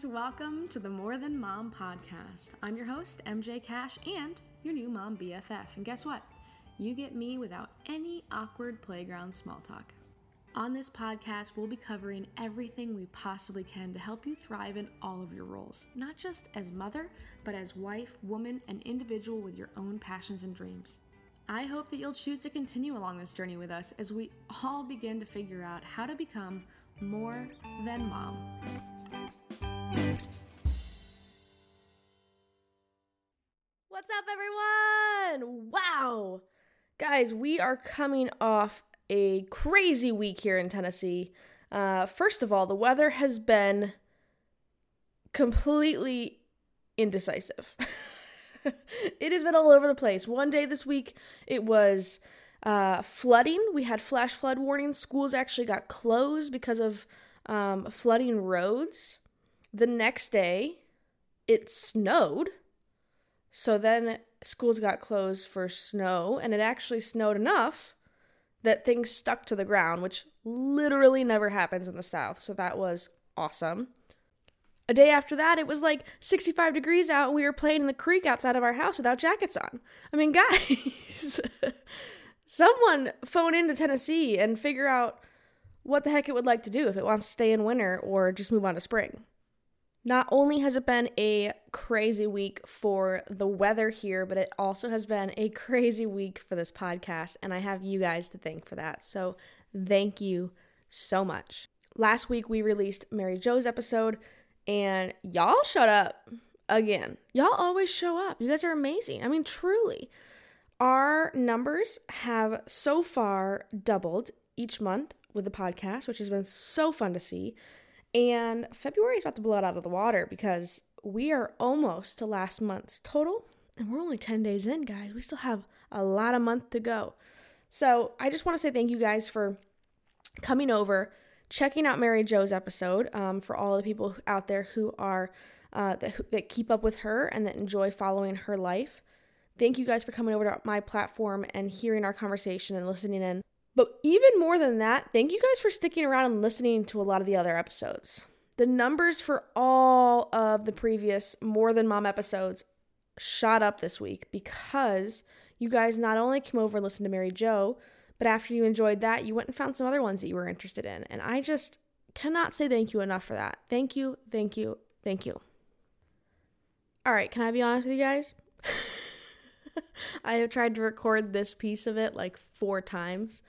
guys. Welcome to the More Than Mom podcast. I'm your host, MJ Cash, and your new mom BFF. And guess what? You get me without any awkward playground small talk. On this podcast, we'll be covering everything we possibly can to help you thrive in all of your roles, not just as mother, but as wife, woman, and individual with your own passions and dreams. I hope that you'll choose to continue along this journey with us as we all begin to figure out how to become more than mom. What's up, everyone? Wow. Guys, we are coming off a crazy week here in Tennessee. Uh, first of all, the weather has been completely indecisive. it has been all over the place. One day this week, it was uh, flooding. We had flash flood warnings. Schools actually got closed because of um, flooding roads. The next day, it snowed. So then schools got closed for snow, and it actually snowed enough that things stuck to the ground, which literally never happens in the South. So that was awesome. A day after that, it was like 65 degrees out, and we were playing in the creek outside of our house without jackets on. I mean, guys, someone phone into Tennessee and figure out what the heck it would like to do if it wants to stay in winter or just move on to spring. Not only has it been a crazy week for the weather here, but it also has been a crazy week for this podcast, and I have you guys to thank for that. So, thank you so much. Last week, we released Mary Jo's episode, and y'all showed up again. Y'all always show up. You guys are amazing. I mean, truly. Our numbers have so far doubled each month with the podcast, which has been so fun to see. And February is about to blow it out of the water because we are almost to last month's total, and we're only 10 days in, guys. We still have a lot of month to go. So I just want to say thank you guys for coming over, checking out Mary Jo's episode. Um, for all the people out there who are uh, that, that keep up with her and that enjoy following her life. Thank you guys for coming over to my platform and hearing our conversation and listening in. But even more than that, thank you guys for sticking around and listening to a lot of the other episodes. The numbers for all of the previous More Than Mom episodes shot up this week because you guys not only came over and listened to Mary Jo, but after you enjoyed that, you went and found some other ones that you were interested in. And I just cannot say thank you enough for that. Thank you, thank you, thank you. All right, can I be honest with you guys? I have tried to record this piece of it like four times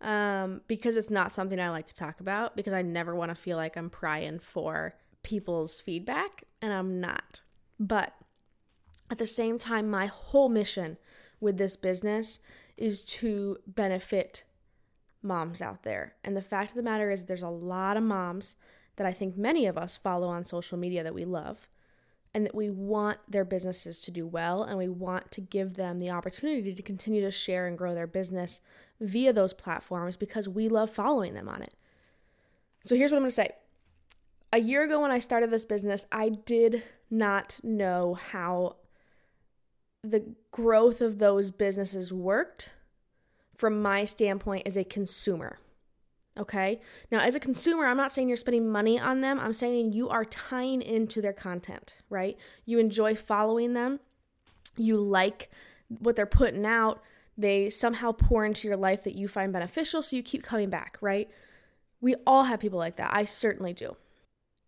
um, because it's not something I like to talk about because I never want to feel like I'm prying for people's feedback, and I'm not. But at the same time, my whole mission with this business is to benefit moms out there. And the fact of the matter is, there's a lot of moms that I think many of us follow on social media that we love and that we want their businesses to do well and we want to give them the opportunity to continue to share and grow their business via those platforms because we love following them on it. So here's what I'm going to say. A year ago when I started this business, I did not know how the growth of those businesses worked from my standpoint as a consumer. Okay. Now, as a consumer, I'm not saying you're spending money on them. I'm saying you are tying into their content, right? You enjoy following them. You like what they're putting out. They somehow pour into your life that you find beneficial. So you keep coming back, right? We all have people like that. I certainly do.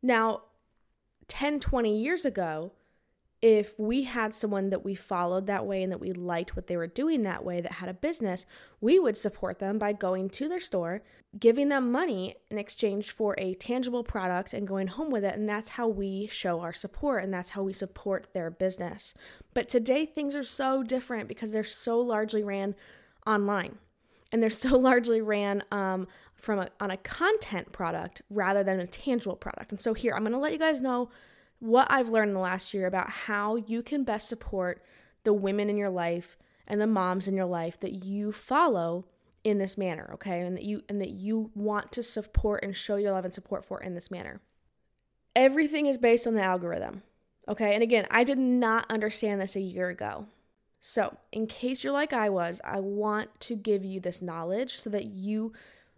Now, 10, 20 years ago, if we had someone that we followed that way and that we liked what they were doing that way that had a business, we would support them by going to their store, giving them money in exchange for a tangible product and going home with it. And that's how we show our support and that's how we support their business. But today, things are so different because they're so largely ran online and they're so largely ran um, from a, on a content product rather than a tangible product. And so, here, I'm to let you guys know what I've learned in the last year about how you can best support the women in your life and the moms in your life that you follow in this manner, okay? And that you and that you want to support and show your love and support for in this manner. Everything is based on the algorithm. Okay? And again, I did not understand this a year ago. So, in case you're like I was, I want to give you this knowledge so that you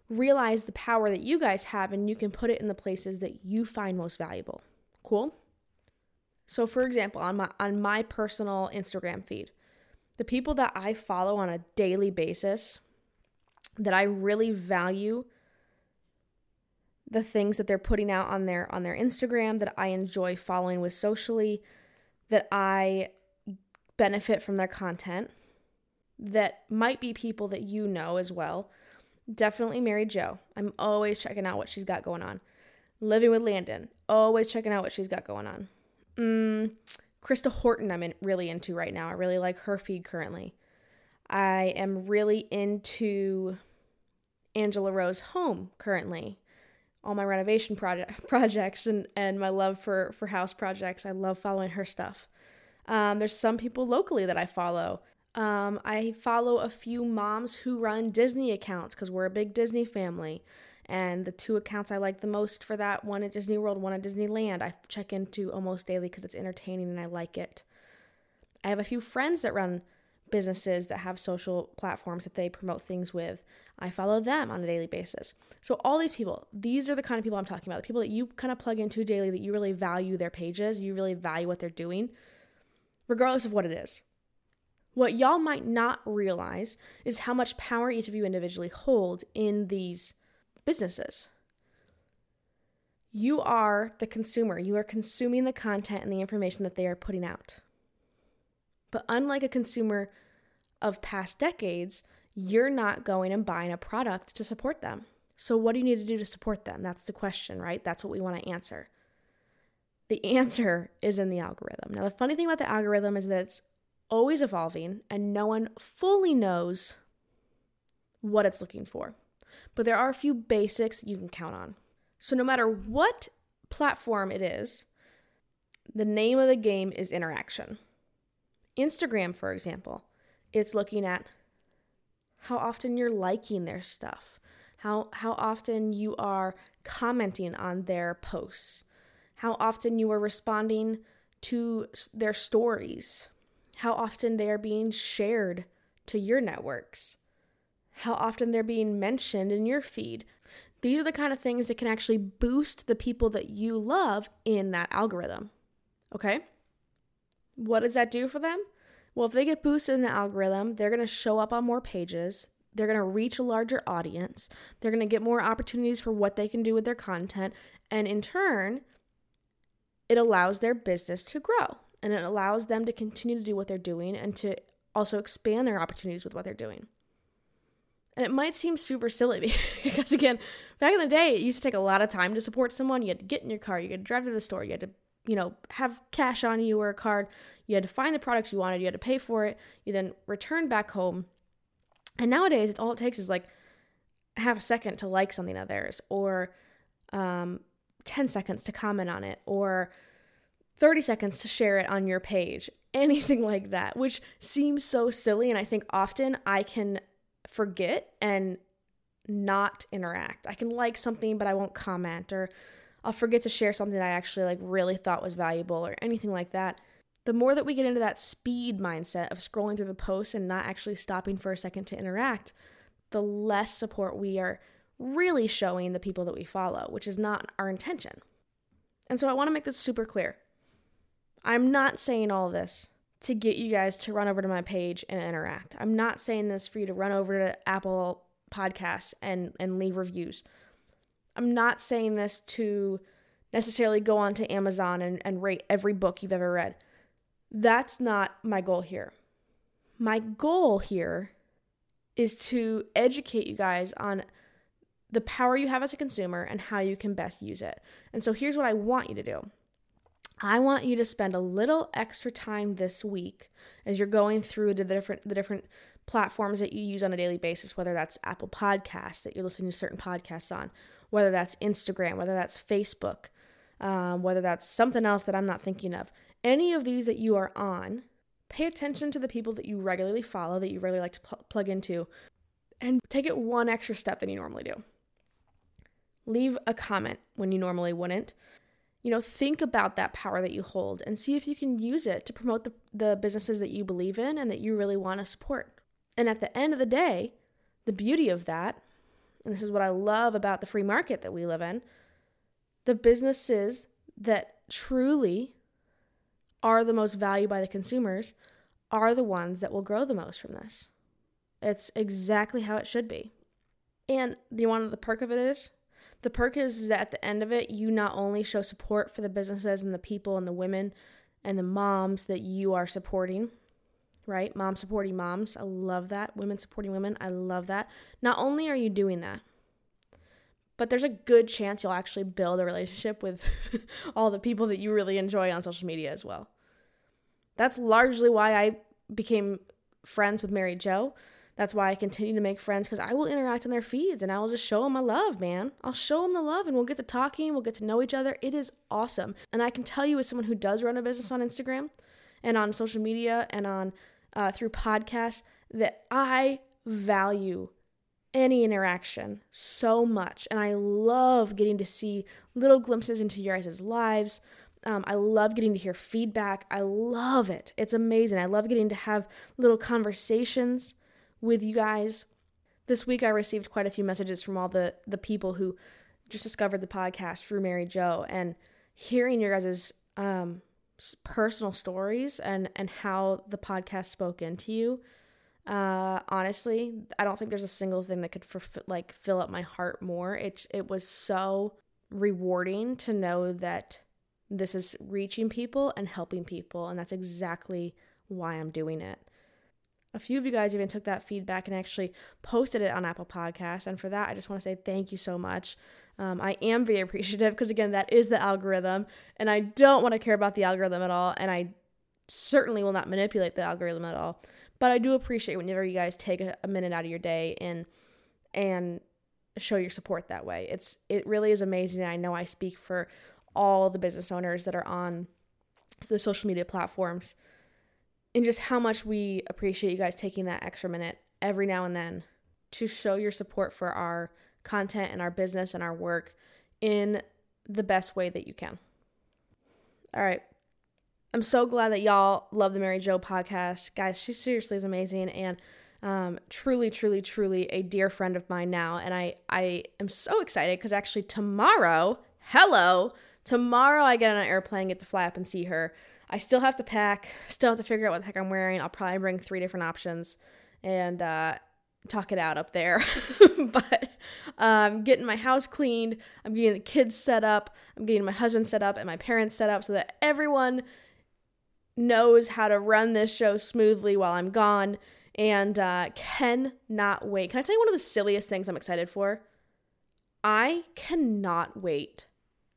realize the power that you guys have and you can put it in the places that you find most valuable. Cool? So for example, on my on my personal Instagram feed, the people that I follow on a daily basis that I really value the things that they're putting out on their on their Instagram that I enjoy following with socially that I benefit from their content that might be people that you know as well. Definitely Mary Jo. I'm always checking out what she's got going on. Living with Landon. Always checking out what she's got going on. Mm, Krista Horton, I'm in, really into right now. I really like her feed currently. I am really into Angela Rose Home currently. All my renovation project, projects and, and my love for, for house projects. I love following her stuff. Um, there's some people locally that I follow. Um, I follow a few moms who run Disney accounts because we're a big Disney family. And the two accounts I like the most for that one at Disney World, one at Disneyland, I check into almost daily because it's entertaining and I like it. I have a few friends that run businesses that have social platforms that they promote things with. I follow them on a daily basis. So, all these people, these are the kind of people I'm talking about the people that you kind of plug into daily that you really value their pages, you really value what they're doing, regardless of what it is. What y'all might not realize is how much power each of you individually hold in these businesses. You are the consumer. You are consuming the content and the information that they are putting out. But unlike a consumer of past decades, you're not going and buying a product to support them. So, what do you need to do to support them? That's the question, right? That's what we want to answer. The answer is in the algorithm. Now, the funny thing about the algorithm is that it's always evolving and no one fully knows what it's looking for but there are a few basics you can count on. So, no matter what platform it is, the name of the game is interaction. Instagram, for example, it's looking at how often you're liking their stuff, how, how often you are commenting on their posts, how often you are responding to their stories, how often they are being shared to your networks how often they're being mentioned in your feed. These are the kind of things that can actually boost the people that you love in that algorithm. Okay? What does that do for them? Well, if they get boosted in the algorithm, they're going to show up on more pages. They're going to reach a larger audience. They're going to get more opportunities for what they can do with their content. And in turn, it allows their business to grow and it allows them to continue to do what they're doing and to also expand their opportunities with what they're doing. And it might seem super silly because, again, back in the day, it used to take a lot of time to support someone. You had to get in your car, you had to drive to the store, you had to, you know, have cash on you or a card. You had to find the product you wanted, you had to pay for it. You then return back home. And nowadays, it's all it takes is like half a second to like something of theirs or um, 10 seconds to comment on it or 30 seconds to share it on your page, anything like that, which seems so silly. And I think often I can forget and not interact. I can like something, but I won't comment, or I'll forget to share something that I actually like really thought was valuable or anything like that. The more that we get into that speed mindset of scrolling through the posts and not actually stopping for a second to interact, the less support we are really showing the people that we follow, which is not our intention. And so I want to make this super clear. I'm not saying all this to get you guys to run over to my page and interact. I'm not saying this for you to run over to Apple Podcasts and, and leave reviews. I'm not saying this to necessarily go onto Amazon and, and rate every book you've ever read. That's not my goal here. My goal here is to educate you guys on the power you have as a consumer and how you can best use it. And so here's what I want you to do I want you to spend a little extra time this week as you're going through the different the different platforms that you use on a daily basis, whether that's Apple Podcasts that you're listening to certain podcasts on, whether that's Instagram, whether that's Facebook, um, whether that's something else that I'm not thinking of. Any of these that you are on, pay attention to the people that you regularly follow, that you really like to pl- plug into, and take it one extra step than you normally do. Leave a comment when you normally wouldn't you know, think about that power that you hold and see if you can use it to promote the, the businesses that you believe in and that you really want to support. And at the end of the day, the beauty of that, and this is what I love about the free market that we live in, the businesses that truly are the most valued by the consumers are the ones that will grow the most from this. It's exactly how it should be. And the one the perk of it is the perk is is that at the end of it, you not only show support for the businesses and the people and the women and the moms that you are supporting, right? Mom supporting moms. I love that. Women supporting women. I love that. Not only are you doing that, but there's a good chance you'll actually build a relationship with all the people that you really enjoy on social media as well. That's largely why I became friends with Mary Jo that's why I continue to make friends because I will interact on their feeds and I will just show them my love, man. I'll show them the love and we'll get to talking, we'll get to know each other. It is awesome. And I can tell you, as someone who does run a business on Instagram and on social media and on uh, through podcasts, that I value any interaction so much. And I love getting to see little glimpses into your guys' lives. Um, I love getting to hear feedback. I love it. It's amazing. I love getting to have little conversations with you guys. This week I received quite a few messages from all the the people who just discovered the podcast through Mary Jo and hearing your guys' um, personal stories and and how the podcast spoke into you. Uh, honestly, I don't think there's a single thing that could like fill up my heart more. It it was so rewarding to know that this is reaching people and helping people, and that's exactly why I'm doing it. A few of you guys even took that feedback and actually posted it on Apple Podcasts. And for that, I just want to say thank you so much. Um, I am very appreciative because, again, that is the algorithm. And I don't want to care about the algorithm at all. And I certainly will not manipulate the algorithm at all. But I do appreciate whenever you guys take a, a minute out of your day and and show your support that way. It's it really is amazing. I know I speak for all the business owners that are on the social media platforms and just how much we appreciate you guys taking that extra minute every now and then to show your support for our content and our business and our work in the best way that you can. All right. I'm so glad that y'all love the Mary Jo podcast. Guys, she seriously is amazing and um, truly, truly, truly a dear friend of mine now. And I, I am so excited because actually tomorrow, hello, tomorrow I get on an airplane, get to fly up and see her. I still have to pack, still have to figure out what the heck I'm wearing. I'll probably bring three different options and uh, talk it out up there. but um, getting my house cleaned, I'm getting the kids set up, I'm getting my husband set up and my parents set up so that everyone knows how to run this show smoothly while I'm gone and uh, cannot wait. Can I tell you one of the silliest things I'm excited for? I cannot wait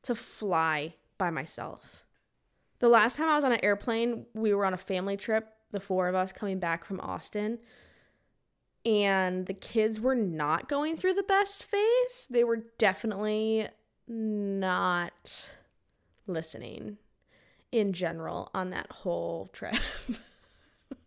to fly by myself. The last time I was on an airplane, we were on a family trip, the four of us coming back from Austin. And the kids were not going through the best phase. They were definitely not listening in general on that whole trip.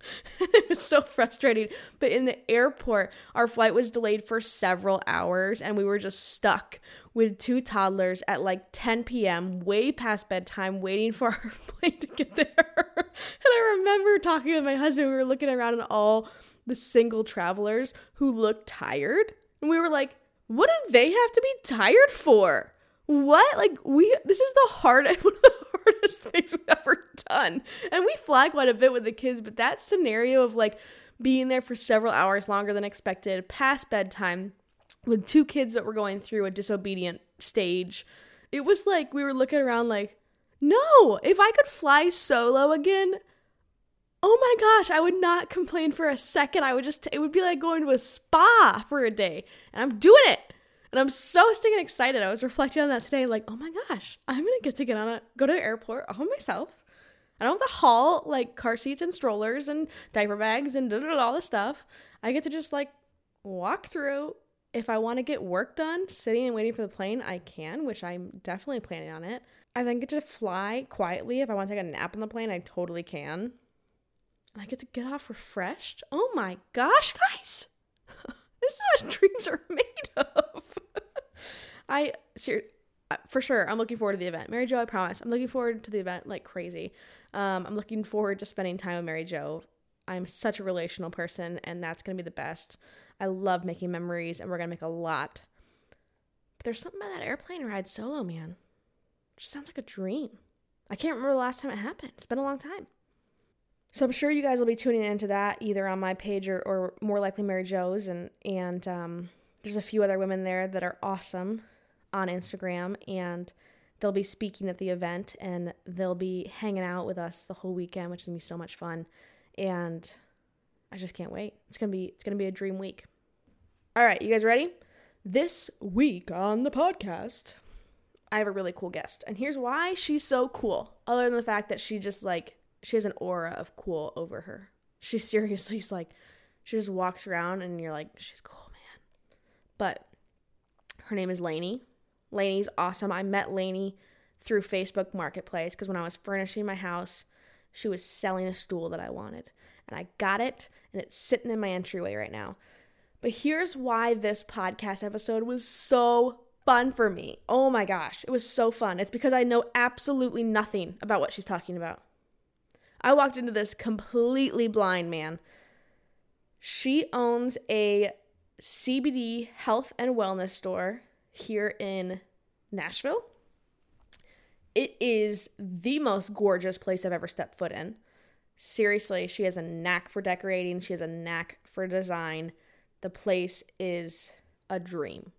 it was so frustrating. But in the airport, our flight was delayed for several hours and we were just stuck with two toddlers at like 10 p.m., way past bedtime, waiting for our plane to get there. and I remember talking with my husband, we were looking around at all the single travelers who looked tired. And we were like, what do they have to be tired for? What? Like we this is the hardest hardest things we've ever done. And we fly quite a bit with the kids, but that scenario of like being there for several hours longer than expected, past bedtime, with two kids that were going through a disobedient stage, it was like we were looking around like, no, if I could fly solo again, oh my gosh, I would not complain for a second. I would just, it would be like going to a spa for a day. And I'm doing it. And I'm so stinking excited. I was reflecting on that today, like, oh my gosh, I'm gonna get to get on a go to an airport all myself. I don't have to haul like car seats and strollers and diaper bags and all this stuff. I get to just like walk through. If I want to get work done sitting and waiting for the plane, I can, which I'm definitely planning on it. I then get to fly quietly. If I want to take a nap on the plane, I totally can. And I get to get off refreshed. Oh my gosh, guys! this is what dreams are made of. I uh, for sure I'm looking forward to the event. Mary Jo, I promise. I'm looking forward to the event like crazy. Um, I'm looking forward to spending time with Mary Jo. I'm such a relational person, and that's gonna be the best. I love making memories, and we're gonna make a lot. But there's something about that airplane ride solo, man. It just sounds like a dream. I can't remember the last time it happened. It's been a long time. So I'm sure you guys will be tuning into that either on my page or, or more likely Mary Jo's and and um, there's a few other women there that are awesome on Instagram and they'll be speaking at the event and they'll be hanging out with us the whole weekend, which is gonna be so much fun. And I just can't wait. It's gonna be it's gonna be a dream week. All right, you guys ready? This week on the podcast, I have a really cool guest. And here's why she's so cool. Other than the fact that she just like she has an aura of cool over her. She seriously is like she just walks around and you're like, she's cool, man. But her name is Lainey. Lainey's awesome. I met Lainey through Facebook Marketplace because when I was furnishing my house, she was selling a stool that I wanted. And I got it, and it's sitting in my entryway right now. But here's why this podcast episode was so fun for me. Oh my gosh, it was so fun. It's because I know absolutely nothing about what she's talking about. I walked into this completely blind, man. She owns a CBD health and wellness store here in Nashville. It is the most gorgeous place I've ever stepped foot in. Seriously, she has a knack for decorating, she has a knack for design. The place is a dream.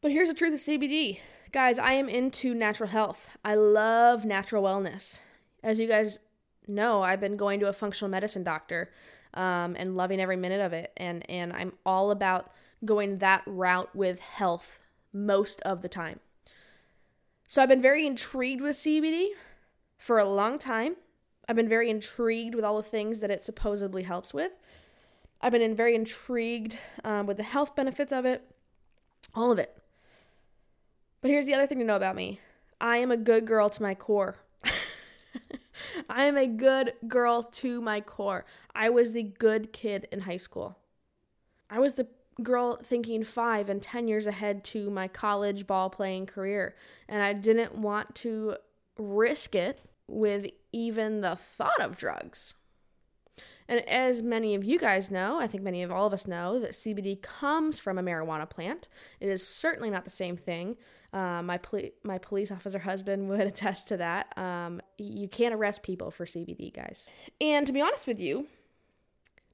But here's the truth of CBD. Guys, I am into natural health. I love natural wellness. As you guys know, I've been going to a functional medicine doctor um, and loving every minute of it. And, and I'm all about going that route with health most of the time. So I've been very intrigued with CBD for a long time. I've been very intrigued with all the things that it supposedly helps with. I've been very intrigued um, with the health benefits of it, all of it. But here's the other thing to know about me I am a good girl to my core. I am a good girl to my core. I was the good kid in high school. I was the girl thinking five and 10 years ahead to my college ball playing career. And I didn't want to risk it with even the thought of drugs. And as many of you guys know, I think many of all of us know that CBD comes from a marijuana plant. It is certainly not the same thing. Uh, my poli- my police officer husband would attest to that. Um, you can't arrest people for CBD, guys. And to be honest with you,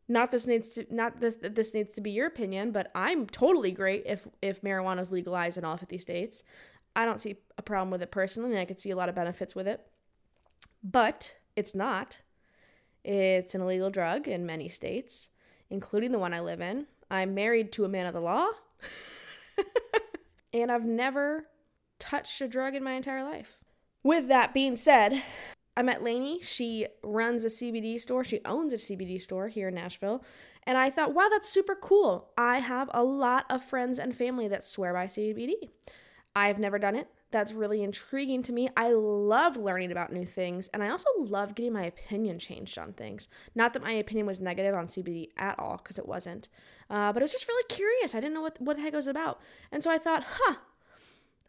not this needs to not this this needs to be your opinion, but I'm totally great if if marijuana is legalized in all 50 states. I don't see a problem with it personally, and I could see a lot of benefits with it. But it's not. It's an illegal drug in many states, including the one I live in. I'm married to a man of the law. and I've never touched a drug in my entire life. With that being said, I met Lainey. She runs a CBD store. She owns a CBD store here in Nashville. And I thought, wow, that's super cool. I have a lot of friends and family that swear by CBD. I've never done it. That's really intriguing to me. I love learning about new things, and I also love getting my opinion changed on things. Not that my opinion was negative on CBD at all, because it wasn't, uh, but I was just really curious. I didn't know what, what the heck it was about. And so I thought, huh,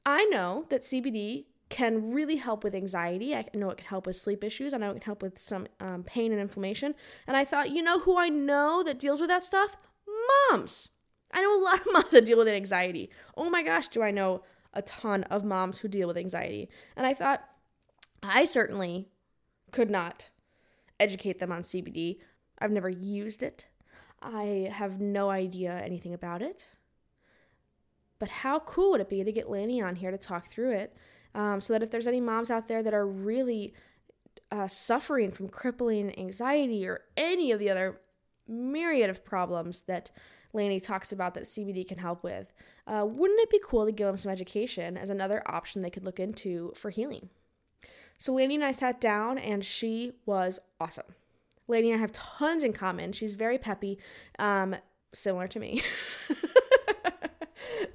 I know that CBD can really help with anxiety. I know it can help with sleep issues. I know it can help with some um, pain and inflammation. And I thought, you know who I know that deals with that stuff? Moms. I know a lot of moms that deal with anxiety. Oh my gosh, do I know a ton of moms who deal with anxiety. And I thought, I certainly could not educate them on CBD. I've never used it. I have no idea anything about it. But how cool would it be to get Lanny on here to talk through it um, so that if there's any moms out there that are really uh, suffering from crippling anxiety or any of the other myriad of problems that Lainey talks about that CBD can help with, uh, wouldn't it be cool to give them some education as another option they could look into for healing? So Lainey and I sat down and she was awesome. Lainey and I have tons in common. She's very peppy, um, similar to me.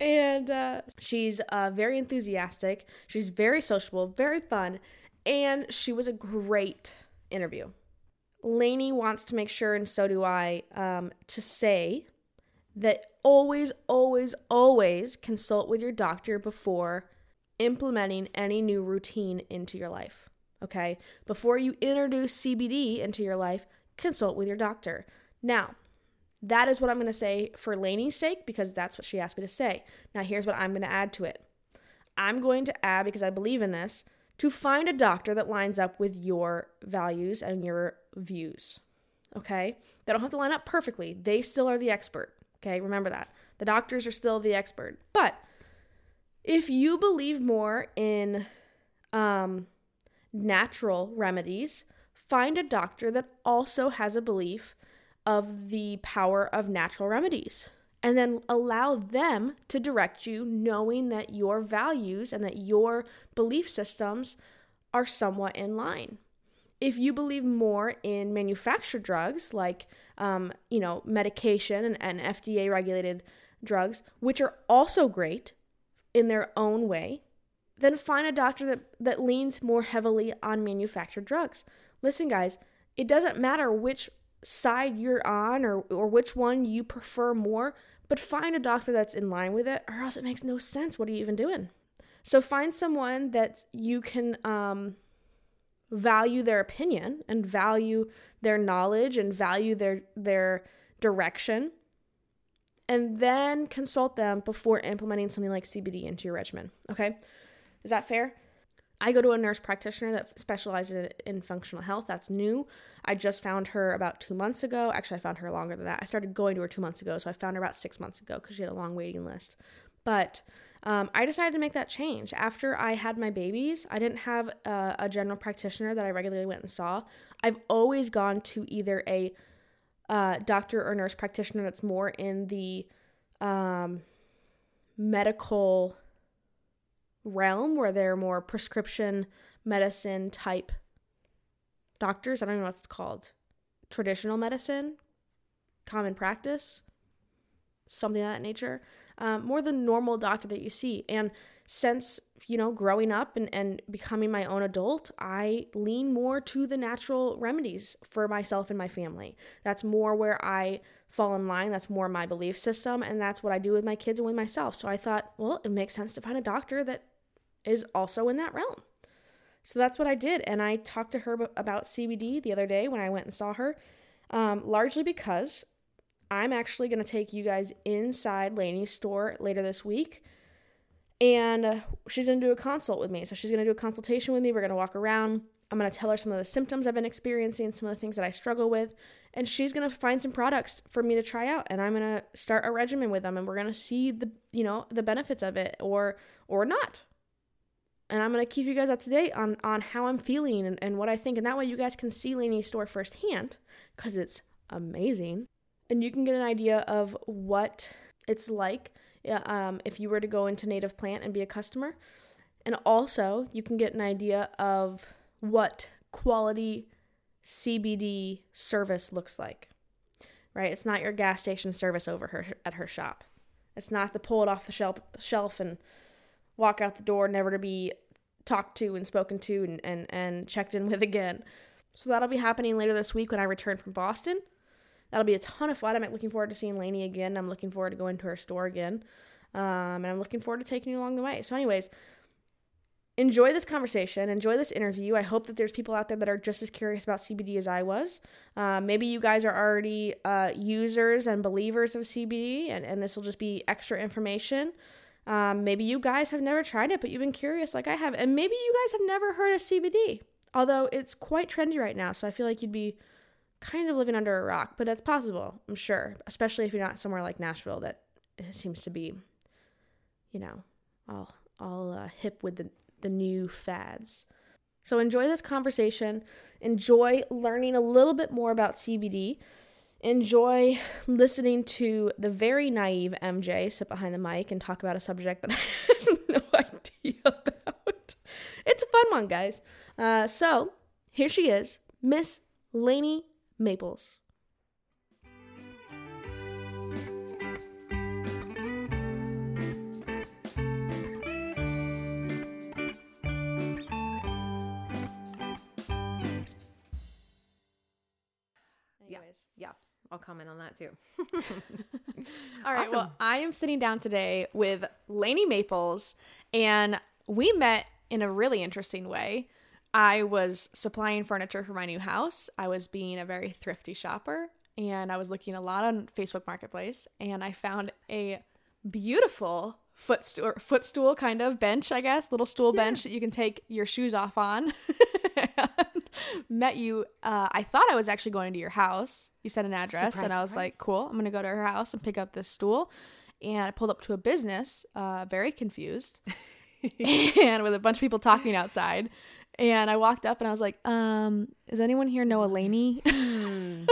and uh, she's uh, very enthusiastic. She's very sociable, very fun, and she was a great interview. Lainey wants to make sure, and so do I, um, to say that always, always, always consult with your doctor before implementing any new routine into your life. Okay? Before you introduce CBD into your life, consult with your doctor. Now, that is what I'm going to say for Lainey's sake because that's what she asked me to say. Now, here's what I'm going to add to it I'm going to add, because I believe in this, to find a doctor that lines up with your values and your views. Okay? They don't have to line up perfectly. They still are the expert. Okay? Remember that. The doctors are still the expert. But if you believe more in um, natural remedies, find a doctor that also has a belief of the power of natural remedies and then allow them to direct you, knowing that your values and that your belief systems are somewhat in line. If you believe more in manufactured drugs, like um, you know medication and, and FDA regulated drugs, which are also great in their own way, then find a doctor that, that leans more heavily on manufactured drugs. Listen, guys, it doesn't matter which side you're on or, or which one you prefer more, but find a doctor that's in line with it, or else it makes no sense. What are you even doing? So find someone that you can um, value their opinion and value their knowledge and value their their direction, and then consult them before implementing something like CBD into your regimen. Okay, is that fair? I go to a nurse practitioner that specializes in functional health. That's new. I just found her about two months ago. Actually, I found her longer than that. I started going to her two months ago, so I found her about six months ago because she had a long waiting list. But um, I decided to make that change. After I had my babies, I didn't have a, a, general practitioner that I regularly went and saw. I've always gone to either a uh, doctor or nurse practitioner that's more in the um, medical realm where they're more prescription medicine type doctors. I don't know what it's called. Traditional medicine, common practice, something of that nature. Um, more the normal doctor that you see. And since, you know, growing up and, and becoming my own adult, I lean more to the natural remedies for myself and my family. That's more where I fall in line. That's more my belief system. And that's what I do with my kids and with myself. So I thought, well, it makes sense to find a doctor that is also in that realm. So that's what I did. And I talked to her about CBD the other day when I went and saw her, um, largely because I'm actually going to take you guys inside Lainey's store later this week. And she's going to do a consult with me. So she's going to do a consultation with me. We're going to walk around. I'm going to tell her some of the symptoms I've been experiencing, some of the things that I struggle with. And she's going to find some products for me to try out. And I'm going to start a regimen with them. And we're going to see the, you know, the benefits of it or, or not and I'm gonna keep you guys up to date on on how I'm feeling and, and what I think, and that way you guys can see Lainey's store firsthand because it's amazing, and you can get an idea of what it's like um, if you were to go into Native Plant and be a customer, and also you can get an idea of what quality CBD service looks like. Right? It's not your gas station service over her at her shop. It's not the pull it off the shelf shelf and walk out the door never to be talked to and spoken to and, and, and checked in with again. So that'll be happening later this week when I return from Boston. That'll be a ton of fun. I'm looking forward to seeing Lainey again. I'm looking forward to going to her store again. Um, and I'm looking forward to taking you along the way. So, anyways, enjoy this conversation, enjoy this interview. I hope that there's people out there that are just as curious about CBD as I was. Uh, maybe you guys are already uh, users and believers of CBD, and, and this will just be extra information. Um, maybe you guys have never tried it, but you've been curious like I have. And maybe you guys have never heard of CBD, although it's quite trendy right now. So I feel like you'd be kind of living under a rock, but that's possible, I'm sure, especially if you're not somewhere like Nashville that seems to be, you know, all, all uh, hip with the, the new fads. So enjoy this conversation. Enjoy learning a little bit more about CBD enjoy listening to the very naive MJ sit behind the mic and talk about a subject that I have no idea about. It's a fun one, guys. Uh, so here she is, Miss Lainey Maples. I'll comment on that too. All right. Awesome. Well, I am sitting down today with Lainey Maples, and we met in a really interesting way. I was supplying furniture for my new house. I was being a very thrifty shopper, and I was looking a lot on Facebook Marketplace, and I found a beautiful footstool footstool kind of bench, I guess, little stool yeah. bench that you can take your shoes off on. met you. Uh, I thought I was actually going to your house. You said an address, surprise, and I was surprise. like, "Cool, I'm gonna go to her house and pick up this stool." And I pulled up to a business, uh, very confused, and with a bunch of people talking outside. And I walked up and I was like, um, "Is anyone here know Eleni?" Hmm.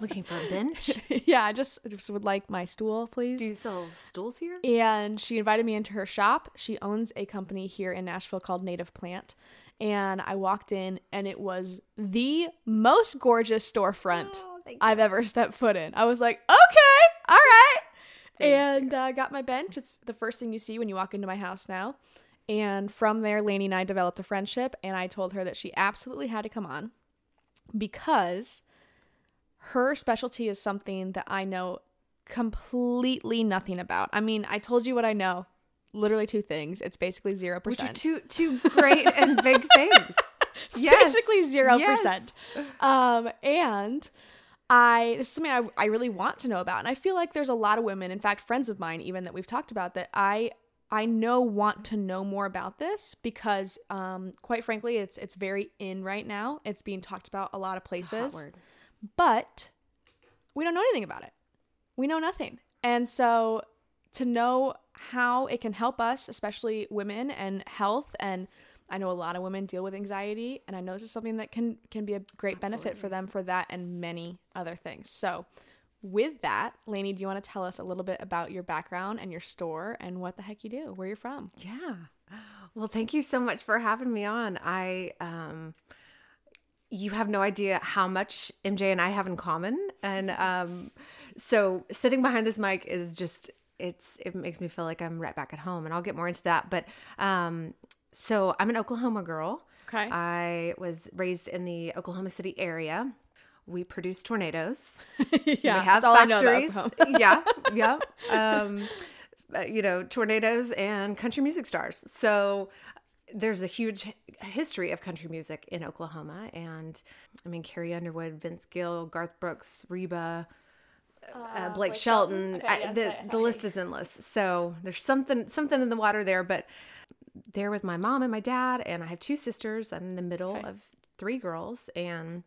Looking for a bench? yeah, I just, just would like my stool, please. Do you sell stools here? And she invited me into her shop. She owns a company here in Nashville called Native Plant. And I walked in, and it was the most gorgeous storefront oh, I've ever stepped foot in. I was like, okay, all right. Thank and I uh, got my bench. It's the first thing you see when you walk into my house now. And from there, Lainey and I developed a friendship, and I told her that she absolutely had to come on because her specialty is something that I know completely nothing about. I mean, I told you what I know. Literally two things. It's basically zero percent. Which are two two great and big things. it's yes. basically zero yes. percent. Um, and I this is something I, I really want to know about. And I feel like there's a lot of women, in fact, friends of mine even that we've talked about that I I know want to know more about this because um, quite frankly it's it's very in right now. It's being talked about a lot of places but we don't know anything about it. We know nothing. And so to know how it can help us, especially women and health and I know a lot of women deal with anxiety and I know this is something that can can be a great Absolutely. benefit for them for that and many other things. So with that, Lainey, do you want to tell us a little bit about your background and your store and what the heck you do, where you're from? Yeah. Well, thank you so much for having me on. I um you have no idea how much MJ and I have in common. And um, so sitting behind this mic is just it's it makes me feel like I'm right back at home, and I'll get more into that. But um, so I'm an Oklahoma girl. Okay. I was raised in the Oklahoma City area. We produce tornadoes. yeah, we have factories. yeah, yeah. Um, uh, you know, tornadoes and country music stars. So there's a huge history of country music in Oklahoma, and I mean Carrie Underwood, Vince Gill, Garth Brooks, Reba, uh, uh, Blake, Blake, Shelton. Shelton. Okay, I, the the list is endless. So there's something something in the water there, but there with my mom and my dad, and I have two sisters. I'm in the middle okay. of three girls, and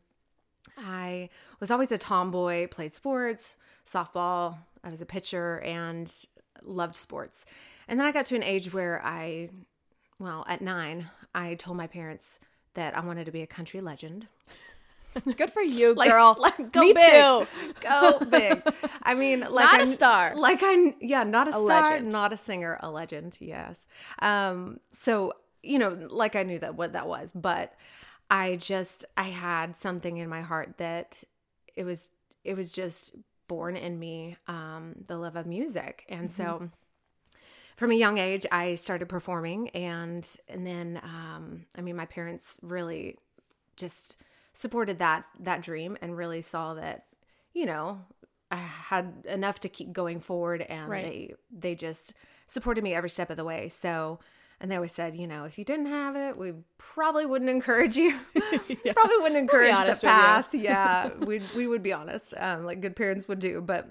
I was always a tomboy. Played sports, softball. I was a pitcher and loved sports. And then I got to an age where I well, at nine, I told my parents that I wanted to be a country legend. Good for you, girl. Like, go Me big. too. Go big. I mean, like not I, a star. Like I, yeah, not a, a star, legend. not a singer, a legend. Yes. Um. So you know, like I knew that what that was, but I just I had something in my heart that it was it was just born in me, um, the love of music, and mm-hmm. so from a young age, I started performing, and and then um, I mean, my parents really just supported that that dream and really saw that you know I had enough to keep going forward, and right. they they just supported me every step of the way. So. And they always said, you know, if you didn't have it, we probably wouldn't encourage you. yeah. Probably wouldn't encourage the path. yeah, we we would be honest, um, like good parents would do. But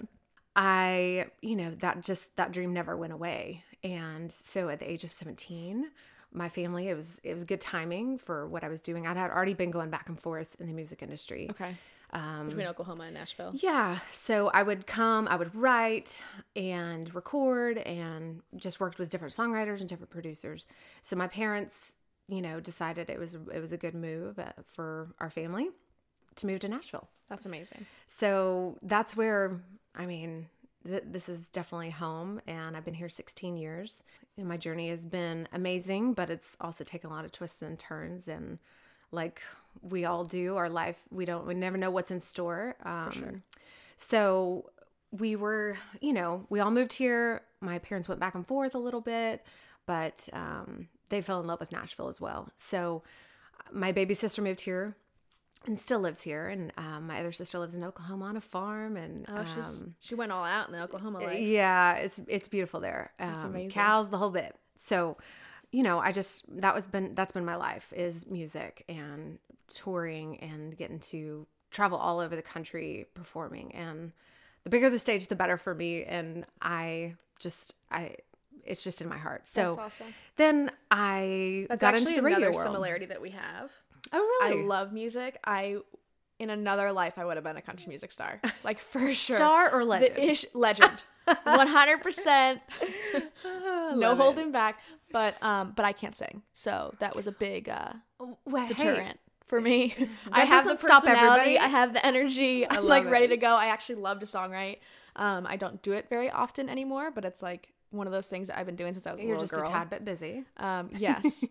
I, you know, that just that dream never went away. And so at the age of 17, my family, it was it was good timing for what I was doing. I had already been going back and forth in the music industry. Okay. Um, Between Oklahoma and Nashville. Yeah. So I would come, I would write and record and just worked with different songwriters and different producers. So my parents, you know, decided it was it was a good move uh, for our family to move to Nashville. That's amazing. So that's where I mean, th- this is definitely home and I've been here 16 years. And my journey has been amazing, but it's also taken a lot of twists and turns and like we all do our life we don't we never know what's in store um, sure. so we were you know we all moved here my parents went back and forth a little bit but um, they fell in love with nashville as well so my baby sister moved here and still lives here. And um, my other sister lives in Oklahoma on a farm. And oh, um, she went all out in the Oklahoma life. Yeah, it's it's beautiful there. That's um, amazing. Cows, the whole bit. So, you know, I just that was been that's been my life is music and touring and getting to travel all over the country performing. And the bigger the stage, the better for me. And I just I it's just in my heart. So awesome. then I That's got into the radio another world. similarity that we have. Oh, really? I love music. I in another life I would have been a country music star. Like for sure. Star or legend? The ish legend. 100% no love it. holding back, but um but I can't sing. So that was a big uh Well, hey, deterrent for me. I have the personality, everybody. I have the energy. I'm like it. ready to go. I actually love to songwrite. Um I don't do it very often anymore, but it's like one of those things that I've been doing since I was a You're just a tad bit busy. Um, yes.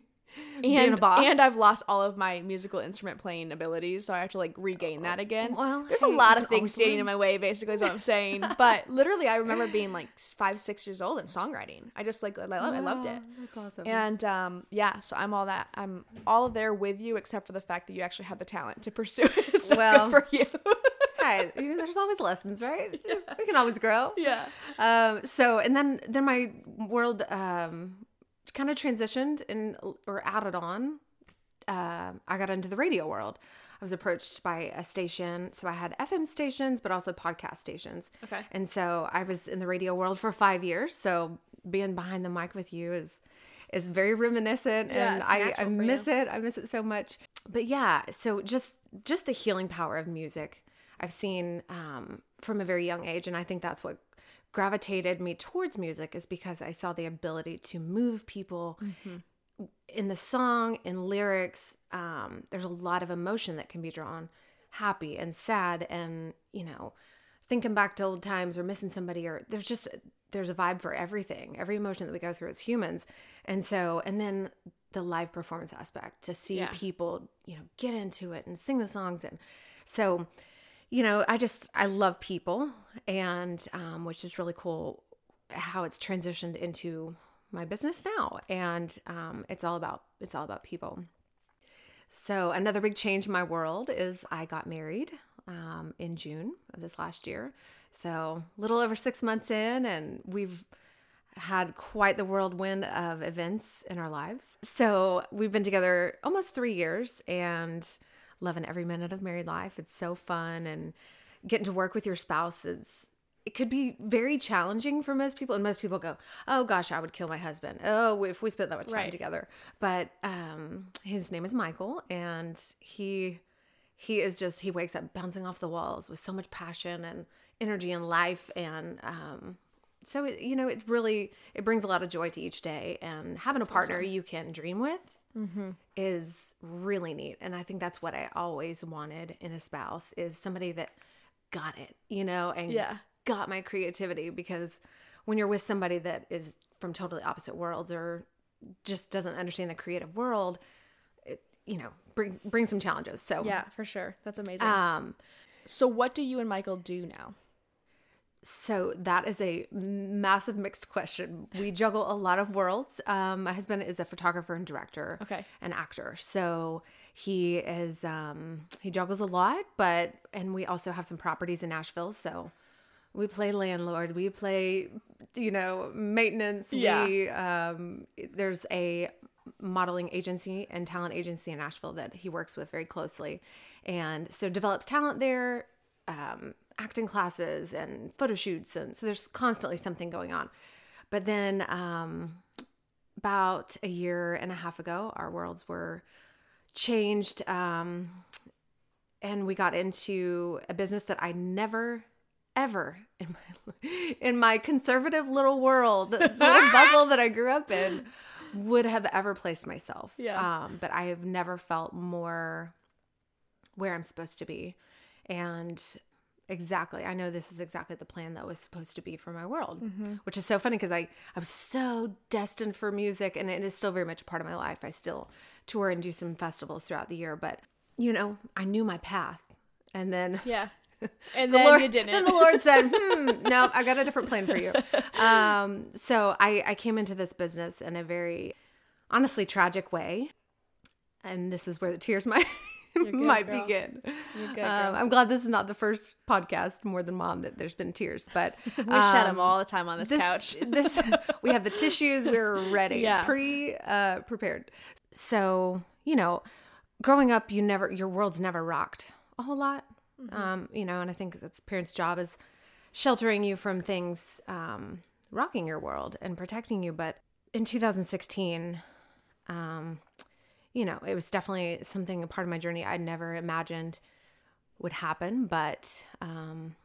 Being and a boss. and I've lost all of my musical instrument playing abilities, so I have to like regain that again. Well, there's hey, a lot of things standing learn. in my way. Basically, is what I'm saying. but literally, I remember being like five, six years old and songwriting. I just like I love, I loved it. That's awesome. And um, yeah, so I'm all that. I'm all there with you, except for the fact that you actually have the talent to pursue it. So Well, good for you. Hey, there's always lessons, right? We can always grow. yeah. Um, so and then then my world um kind of transitioned and or added on. Um, I got into the radio world. I was approached by a station, so I had FM stations, but also podcast stations. Okay. And so I was in the radio world for five years. So being behind the mic with you is is very reminiscent, Yeah, and I, I miss it. I miss it so much. But yeah, so just just the healing power of music. I've seen um, from a very young age, and I think that's what gravitated me towards music is because I saw the ability to move people in the song, in lyrics. Um, there's a lot of emotion that can be drawn, happy and sad, and you know, thinking back to old times or missing somebody, or there's just there's a vibe for everything, every emotion that we go through as humans, and so and then the live performance aspect to see Yeah. people, you know, get into it and sing the songs, and so you know, I just I love people, and um, which is really cool how it's transitioned into my business now, and um, it's all about it's all about people. So another big change in my world is I got married um, in June of this last year. So a little over six months in, and we've had quite the whirlwind of events in our lives. So we've been together almost three years and loving every minute of married life. It's so fun and getting to work with your spouse is it could be very challenging for most people and most people go oh gosh i would kill my husband oh if we spent that much time Right. together but um his name is michael and he he is just he wakes up bouncing off the walls with so much passion and energy and life and um so it, you know it really it brings a lot of joy to each day and having a partner you can dream with is really neat and i think that's what i always wanted in a spouse is somebody that got it you know and Yeah. got my creativity because when you're with somebody that is from totally opposite worlds or just doesn't understand the creative world it you know bring bring some challenges so Yeah, for sure. That's amazing. um so what do you and Michael do now? So that is a massive mixed question. We juggle a lot of worlds. Um, my husband is a photographer and director, Okay. and actor. So he is um, he juggles a lot, but and we also have some properties in Nashville. So we play landlord, we play you know maintenance. Yeah. We um, there's a modeling agency and talent agency in Nashville that he works with very closely, and so develops talent there um, acting classes and photo shoots and so there's constantly something going on. But then um, about a year and a half ago our worlds were changed um, and we got into a business that i never ever in my in my conservative little world little bubble that i grew up in would have ever placed myself. Yeah. um, but i have never felt more where i'm supposed to be. And exactly i know this is exactly the plan that was supposed to be for my world which is so funny because i i was so destined for music and it is still very much a part of my life i still tour and do some festivals throughout the year but you know i knew my path and then Yeah. And the then Lord, you didn't. And the Lord said, "Hmm, no, I got a different plan for you." Um, so I, I came into this business in a very, honestly, tragic way, and this is where the tears might good, might girl. begin. You're good, Um. I'm glad this is not the first podcast, more than mom, that there's been tears, but we shed them um, all the time on this, this, couch. this we have the tissues. We're ready, Yeah. pre uh, prepared. So you know, growing up, you never your world's never rocked a whole lot. Mm-hmm. Um, you know, and I think that's parents' job is sheltering you from things um, rocking your world and protecting you. But in 2016, um, you know, it was definitely something, a part of my journey I'd never imagined would happen. But um,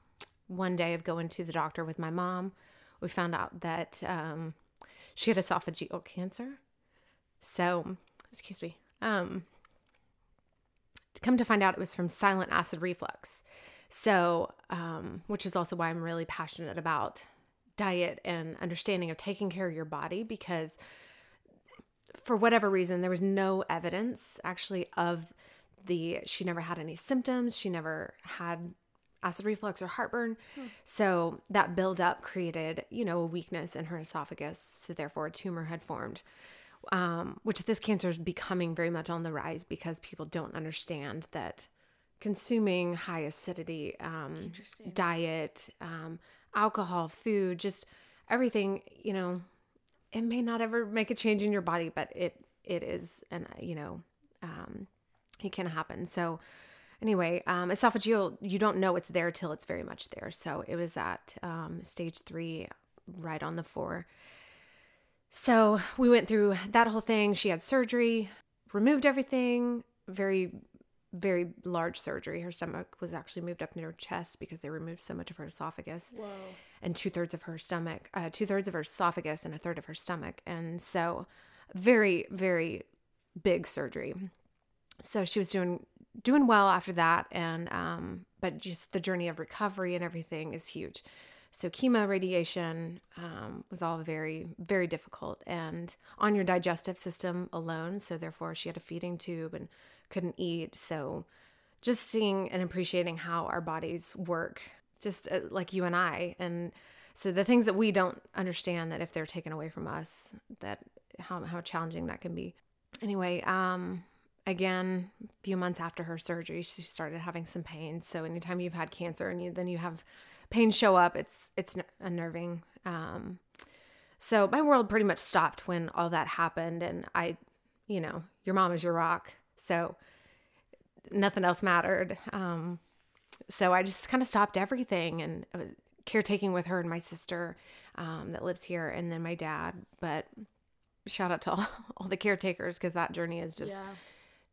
one day of going to the doctor with my mom, we found out that um, she had esophageal cancer. So, excuse me. Um, to come to find out, it was from silent acid reflux. So, um, which is also why I'm really passionate about diet and understanding of taking care of your body because for whatever reason, there was no evidence actually of the, she never had any symptoms. She never had acid reflux or heartburn. Hmm. So that buildup created, you know, a weakness in her esophagus. So therefore, a tumor had formed, um, which this cancer is becoming very much on the rise because people don't understand that consuming high acidity um, diet, um, alcohol, food, just everything, you know, it may not ever make a change in your body, but it it is, and you know, um, it can happen. So anyway, um, esophageal, you don't know it's there till it's very much there. So it was at um, stage three, right on the four. So we went through that whole thing. She had surgery, removed everything, very, very large surgery. Her stomach was actually moved up near her chest because they removed so much of her esophagus. Whoa. And two thirds of her stomach, uh, two thirds of her esophagus, and a third of her stomach. And so, very, very big surgery. So she was doing doing well after that and um but just the journey of recovery and everything is huge so chemo radiation um, was all very very difficult and on your digestive system alone so therefore she had a feeding tube and couldn't eat. So just seeing and appreciating how our bodies work just uh, like you and i. And so the things that we don't understand that if they're taken away from us that how, how challenging that can be. Anyway um again a few months after her surgery she started having some pain. So anytime you've had cancer and you, then you have pain show up it's it's unnerving. Um so my world pretty much stopped when all that happened. And i you know your mom is your rock so nothing else mattered um so i just kind of stopped everything and caretaking with her and my sister um, that lives here and then my dad but shout out to all, all the caretakers because that journey is just yeah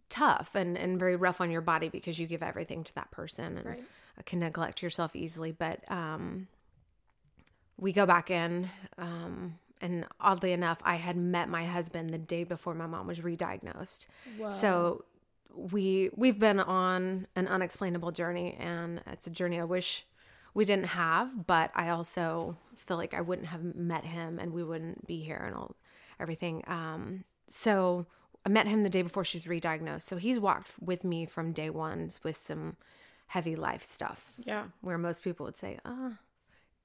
tough and, and very rough on your body because you give everything to that person and right. can neglect yourself easily. But um, we go back in, um, and oddly enough, I had met my husband the day before my mom was re-diagnosed. Whoa. So we we've been on an unexplainable journey, and it's a journey I wish we didn't have. But I also feel like I wouldn't have met him, and we wouldn't be here, and all everything. Um, so I met him the day before she was re-diagnosed. So he's walked with me from day one with some heavy life stuff. Yeah. Where most people would say, "Ah, oh,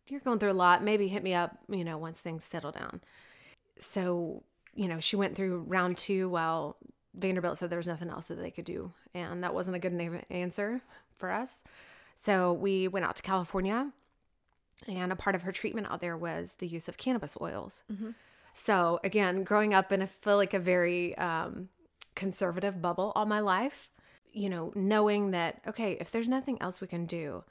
you're going through a lot. Maybe hit me up, you know, once things settle down." So, you know, she went through round 2 while Vanderbilt said there was nothing else that they could do, and that wasn't a good answer for us. So, we went out to California, and a part of her treatment out there was the use of cannabis oils. Mm-hmm. So again, growing up in a feel like a very um, conservative bubble all my life, you know, knowing that okay, if there's nothing else we can do,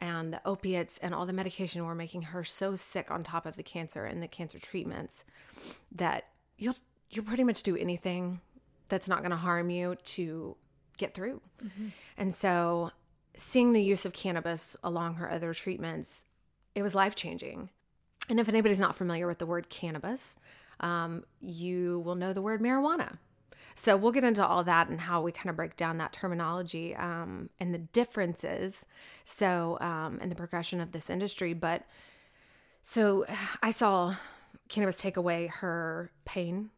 and the opiates and all the medication were making her so sick on top of the cancer and the cancer treatments that you'll you'll pretty much do anything that's not going to harm you to get through. Mm-hmm. And so seeing the use of cannabis along her other treatments, it was life changing. And if anybody's not familiar with the word cannabis, um, you will know the word marijuana. So we'll get into all that and how we kind of break down that terminology um, and the differences. So um, and the progression of this industry. But so I saw cannabis take away her pain,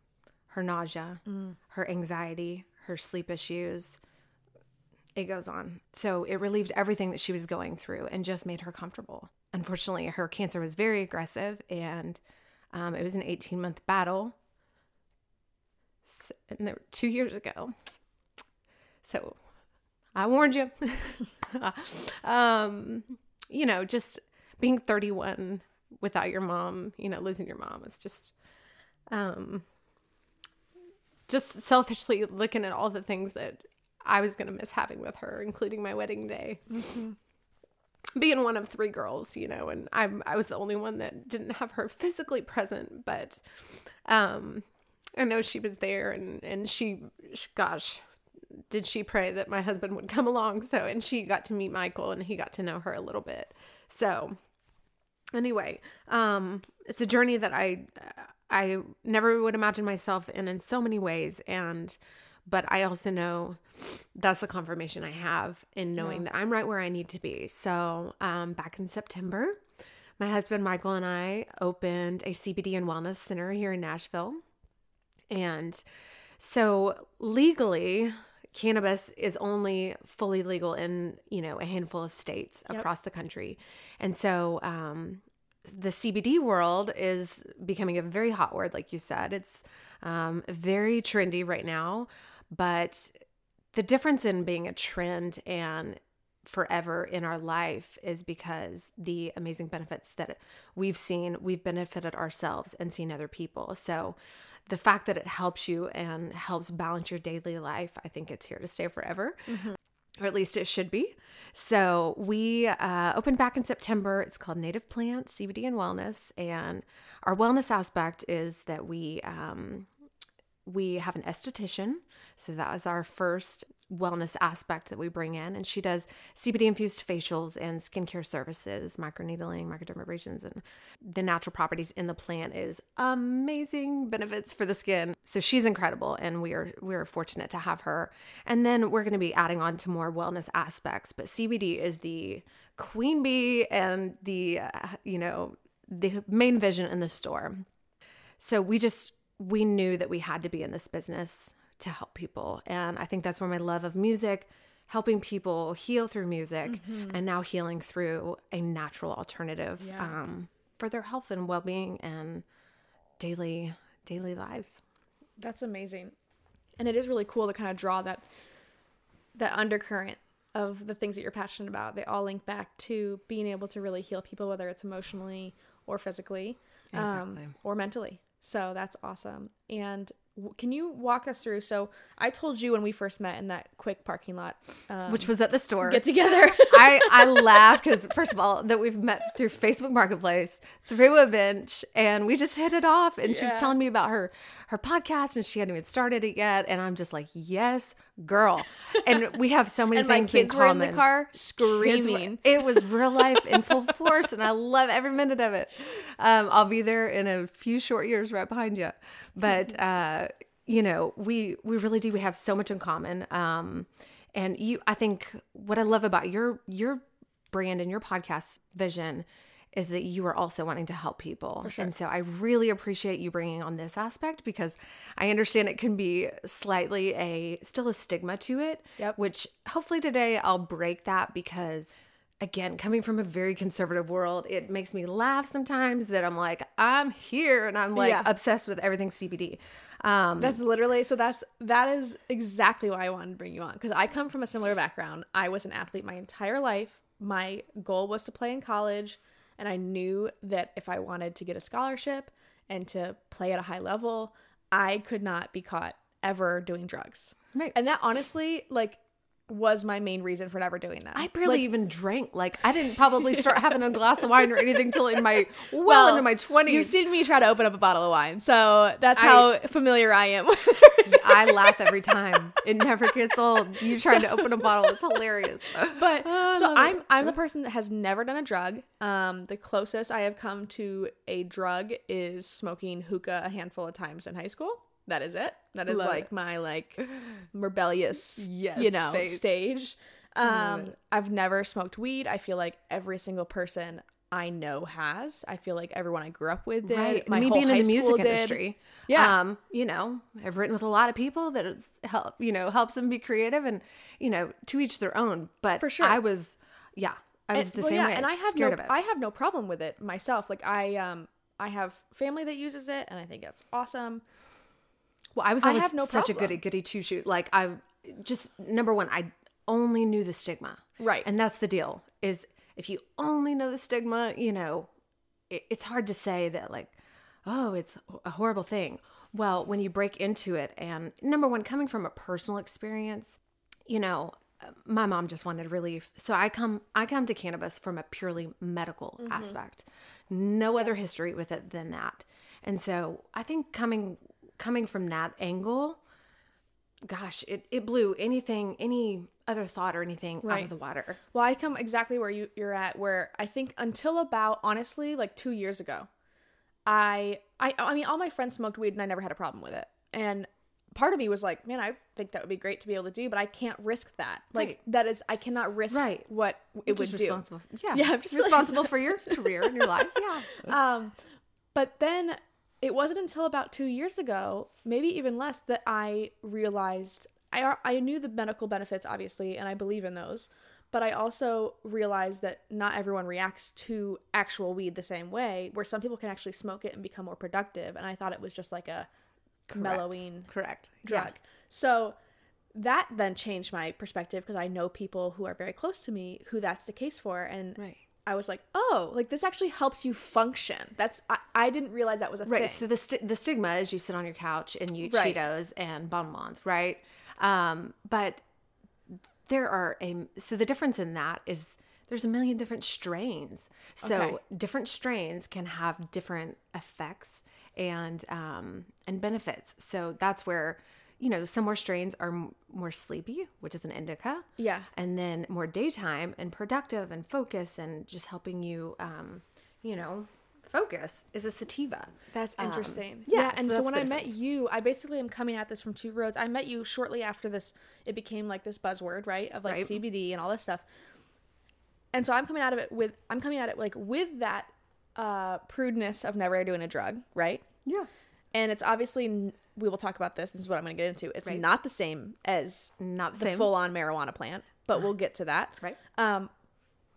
her nausea, mm. her anxiety, her sleep issues. It goes on. So it relieved everything that she was going through and just made her comfortable unfortunately, her cancer was very aggressive and um, it was an 18 month battle. And there, two years ago. So I warned you. um, you know, just being 31 without your mom, you know, losing your mom is just, um, just selfishly looking at all the things that I was going to miss having with her, including my wedding day. Mm-hmm. being one of three girls, you know, and I'm I was the only one that didn't have her physically present, but um I know she was there and and she gosh, did she pray that my husband would come along so and she got to meet Michael and he got to know her a little bit. So anyway, um it's a journey that I I never would imagine myself in in so many ways and but I also know that's the confirmation I have in knowing yeah. that I'm right where I need to be. So, um, back in September, my husband Michael and I opened a CBD and wellness center here in Nashville. And so, legally, cannabis is only fully legal in, you know, a handful of states yep. across the country. And so, um, the CBD world is becoming a very hot word, like you said. It's um, very trendy right now. But the difference in being a trend and forever in our life is because the amazing benefits that we've seen, we've benefited ourselves and seen other people. So the fact that it helps you and helps balance your daily life, I think it's here to stay forever. Mm-hmm. Or at least it should be. So we uh, opened back in September. It's called Native Plant CBD and Wellness, and our wellness aspect is that we um, we have an esthetician. So that is our first wellness aspect that we bring in. And she does CBD infused facials and skincare services, microneedling, microdermabrasions, and the natural properties in the plant is amazing benefits for the skin. So she's incredible and we are we are fortunate to have her. And then we're going to be adding on to more wellness aspects, but CBD is the queen bee and the uh, you know, the main vision in the store. So we just we knew that we had to be in this business to help people. And I think that's where my love of music, helping people heal through music, mm-hmm. and now healing through a natural alternative yeah. um, for their health and well being and daily daily lives. That's amazing, and it is really cool to kind of draw that that undercurrent of the things that you're passionate about. They all link back to being able to really heal people, whether it's emotionally or physically, um, exactly. um, or mentally. So that's awesome. And can you walk us through? So I told you when we first met in that quick parking lot, um, which was at the store, get together. I I laughed because first of all that we've met through Facebook Marketplace through a bench, and we just hit it off. And yeah. she was telling me about her her podcast, and she hadn't even started it yet. And I'm just like, yes, girl. And we have so many and things my kids in common. Were in the car screaming. Were, it was real life in full force, and I love every minute of it. Um, I'll be there in a few short years, right behind you. But uh, you know, we we really do. We have so much in common. Um, and you, I think, what I love about your your brand and your podcast vision is that you are also wanting to help people. Sure. And so I really appreciate you bringing on this aspect because I understand it can be slightly a still a stigma to it, yep. which hopefully today I'll break that because again, coming from a very conservative world, it makes me laugh sometimes that I'm like, I'm here and I'm like yeah. obsessed with everything CBD. Um, that's literally so. That's that is exactly why I wanted to bring you on because I come from a similar background. I was an athlete my entire life. My goal was to play in college, and I knew that if I wanted to get a scholarship and to play at a high level, I could not be caught ever doing drugs. Right. And that honestly, like, was my main reason for never doing that. I barely like, even drank. Like I didn't probably start having a glass of wine or anything till in my well, well into my twenties. You've seen me try to open up a bottle of wine, so that's how familiar I am. I laugh every time. It never gets old. You trying so, to open a bottle. It's hilarious. But oh, so I'm it. I'm the person that has never done a drug. Um, the closest I have come to a drug is smoking hookah a handful of times in high school that is it. That is Love like it. my like rebellious, yes, you know, face. stage. Um, I've never smoked weed. I feel like every single person I know has. I feel like everyone I grew up with did. Right. My Me being in the music did. industry. Yeah. Um, you know, I've written with a lot of people that it's help, you know, helps them be creative and, you know, to each their own. But for sure. I was, yeah, I was and, the well, same yeah, way. And I have no, I have no problem with it myself. Like I, um, I have family that uses it and I think it's awesome. Well, I was always I have no such problem. a goody goody two shoot. Like I just number one, I only knew the stigma. Right. And that's the deal. Is if you only know the stigma, you know, it, it's hard to say that like, oh, it's a horrible thing. Well, when you break into it and number one, coming from a personal experience, you know, my mom just wanted relief. So I come I come to cannabis from a purely medical mm-hmm. aspect. No other history with it than that. And so I think coming coming from that angle, gosh, it, it blew anything, any other thought or anything right. out of the water. Well, I come exactly where you, you're at, where I think until about honestly, like two years ago, I I I mean all my friends smoked weed and I never had a problem with it. And part of me was like, man, I think that would be great to be able to do, but I can't risk that. Like right. that is, I cannot risk right. what it would do. Yeah, yeah, I'm just responsible for your career and your life. Yeah. Um, but then it wasn't until about two years ago, maybe even less, that I realized I I knew the medical benefits obviously, and I believe in those. But I also realized that not everyone reacts to actual weed the same way, where some people can actually smoke it and become more productive. And I thought it was just like a Correct. mellowing correct drug. Yeah. So that then changed my perspective because I know people who are very close to me who that's the case for, and right. I was like, oh, like this actually helps you function. That's I, I didn't realize that was a right. Thing. Right. So the st- the stigma is you sit on your couch and you eat right. Cheetos and bonbons, right? Um, but there are a so the difference in that is there's a million different strains. So okay. different strains can have different effects and um, and benefits. So that's where you know some more strains are m- more sleepy, which is an indica. Yeah, and then more daytime and productive and focus and just helping you, um, you know, focus is a sativa. That's um, interesting. Um, yeah, yeah, and so, so when I met you, I basically am coming at this from two roads. I met you shortly after this. It became like this buzzword, right, of like right. CBD and all this stuff. And so I'm coming out of it with I'm coming at it like with that uh, prudeness of never doing a drug, right? Yeah. And it's obviously we will talk about this. This is what I'm going to get into. It's right. not the same as not the, the full on marijuana plant, but uh, we'll get to that. Right. Um,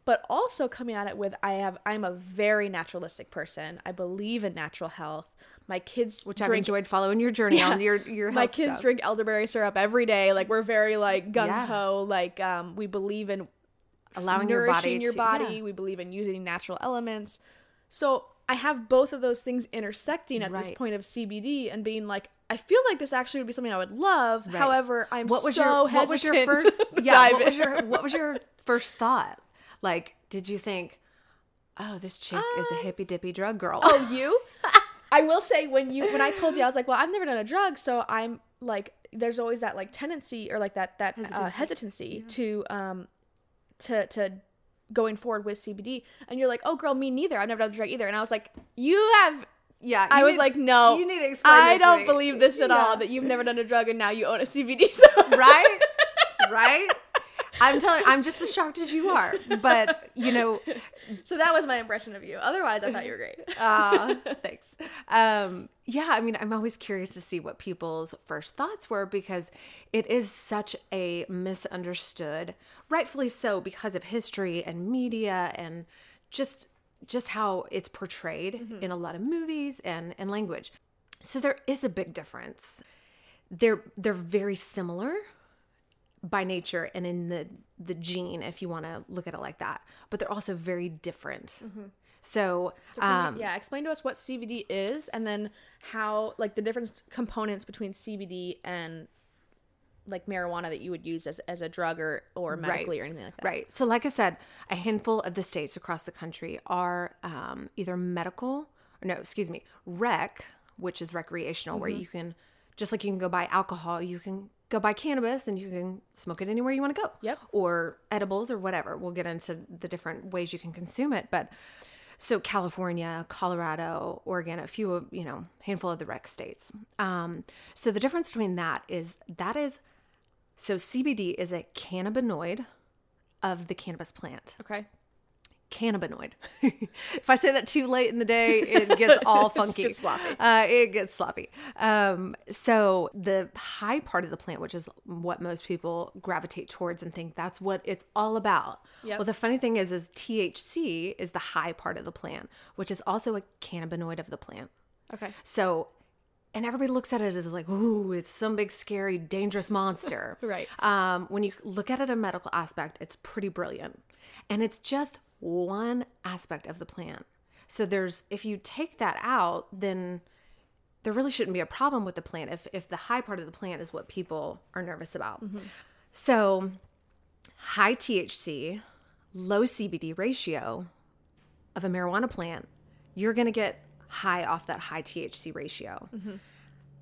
but also coming at it with I have I'm a very naturalistic person. I believe in natural health. My kids, which drink, I've enjoyed following your journey yeah, on your your. my kids stuff. drink elderberry syrup every day. Like we're very like gung ho. Yeah. Like um, we believe in allowing your body your body. Yeah. We believe in using natural elements. So I have both of those things intersecting at right. this point of CBD and being like, I feel like this actually would be something I would love. Right. However, I'm what was so your, hesitant. What was your first? yeah, what was your what was your first thought? Like, did you think, oh, this chick uh, is a uh, hippy dippy drug girl? Oh, you? I will say when you when I told you I was like, well, I've never done a drug, so I'm like, there's always that like tendency or like that that hesitancy, uh, hesitancy yeah. to um to to going forward with CBD. And you're like, oh, girl, me neither. I've never done a drug either. And I was like, you have. Yeah, I was like, no, you need to explain. I don't believe this at yeah. all. That you've never done a drug and now you own a CBD store. right, right. I'm telling. I'm just as shocked as you are. But you know, so that was my impression of you. Otherwise, I thought you were great. Ah, uh, thanks. Um, yeah, I mean, I'm always curious to see what people's first thoughts were because it is such a misunderstood, rightfully so, because of history and media and just just how it's portrayed mm-hmm. in a lot of movies and and language. So there is a big difference. They're they're very similar by nature and in the the gene if you want to look at it like that but they're also very different mm-hmm. so, so um, yeah explain to us what cbd is and then how like the different components between cbd and like marijuana that you would use as, as a drug or, or medically right. or anything like that right so like i said a handful of the states across the country are um, either medical or no excuse me rec which is recreational mm-hmm. where you can just like you can go buy alcohol you can go buy cannabis and you can smoke it anywhere you want to go. Yep. Or edibles or whatever. We'll get into the different ways you can consume it, but so California, Colorado, Oregon, a few of, you know, handful of the rec states. Um, so the difference between that is that is so CBD is a cannabinoid of the cannabis plant. Okay cannabinoid. if I say that too late in the day, it gets all funky. it gets sloppy. Uh, it gets sloppy. Um, so the high part of the plant, which is what most people gravitate towards and think that's what it's all about. Yep. Well, the funny thing is, is THC is the high part of the plant, which is also a cannabinoid of the plant. Okay. So and everybody looks at it as like, ooh, it's some big, scary, dangerous monster. right. Um, when you look at it a medical aspect, it's pretty brilliant. And it's just one aspect of the plant. So there's if you take that out, then there really shouldn't be a problem with the plant if if the high part of the plant is what people are nervous about. Mm-hmm. So high THC, low CBD ratio of a marijuana plant, you're going to get high off that high THC ratio. Mm-hmm.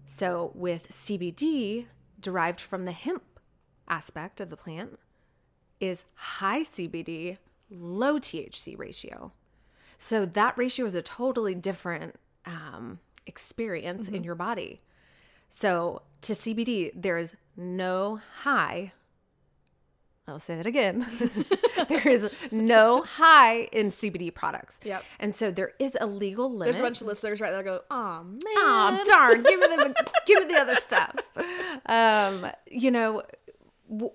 So with CBD derived from the hemp aspect of the plant is high CBD, low THC ratio. So that ratio is a totally different um, experience mm-hmm. in your body. So to CBD, there is no high. I'll say that again. there is no high in CBD products. Yep. And so there is a legal limit. There's a bunch of listeners right there go, oh man. Oh darn, give me the give me the other stuff. Um, you know,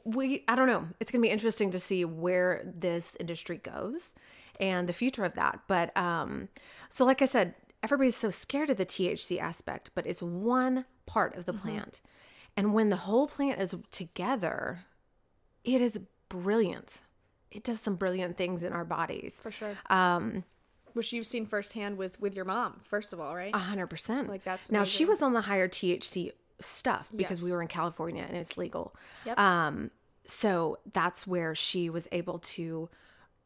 we I don't know. It's gonna be interesting to see where this industry goes and the future of that. But um, so like I said, everybody's so scared of the THC aspect, but it's one part of the mm-hmm. plant. And when the whole plant is together, it is brilliant. It does some brilliant things in our bodies. For sure. Um, which you've seen firsthand with with your mom, first of all, right? A hundred percent. Like that's now she was on the higher THC stuff because yes. we were in California and it's legal. Yep. Um, so that's where she was able to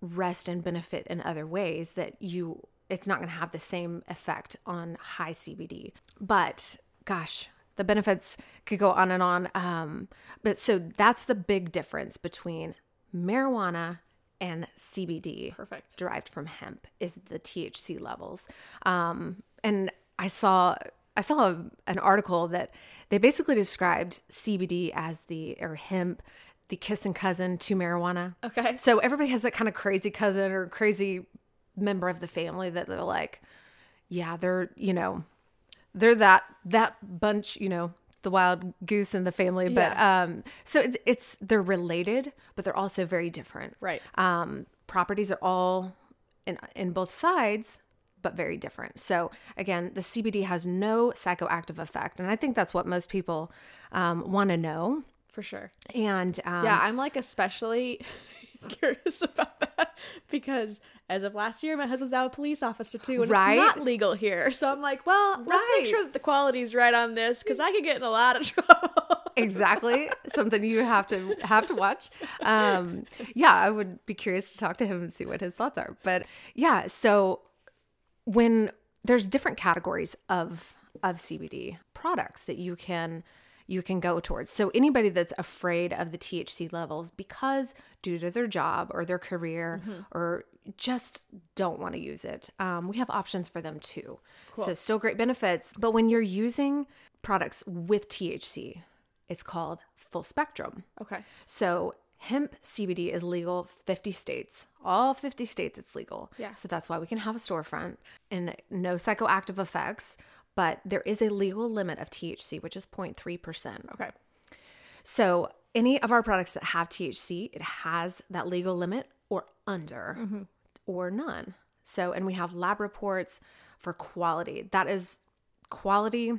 rest and benefit in other ways that you it's not going to have the same effect on high CBD. But gosh, the benefits could go on and on. Um, but so that's the big difference between marijuana and CBD. Perfect. Derived from hemp is the THC levels. Um, and I saw I saw a, an article that they basically described CBD as the or hemp the kissing cousin to marijuana. Okay. So everybody has that kind of crazy cousin or crazy member of the family that they're like, yeah, they're, you know, they're that that bunch, you know, the wild goose in the family. But yeah. um so it's, it's they're related, but they're also very different. Right. Um properties are all in in both sides, but very different. So again, the CBD has no psychoactive effect, and I think that's what most people um, want to know for sure. And um, yeah, I'm like especially curious about that because as of last year, my husband's now a police officer too, and right? it's not legal here. So I'm like, well, right. let's make sure that the quality's right on this because I could get in a lot of trouble. exactly, something you have to have to watch. Um, yeah, I would be curious to talk to him and see what his thoughts are. But yeah, so when there's different categories of of CBD products that you can you can go towards. So anybody that's afraid of the THC levels because due to their job or their career mm-hmm. or just don't want to use it, um, we have options for them too. Cool. So still great benefits. But when you're using products with THC, it's called full spectrum. Okay. So hemp CBD is legal 50 states. All 50 states it's legal. Yeah. So that's why we can have a storefront and no psychoactive effects but there is a legal limit of THC, which is 0.3%. Okay. So any of our products that have THC, it has that legal limit or under mm-hmm. or none. So, and we have lab reports for quality. That is quality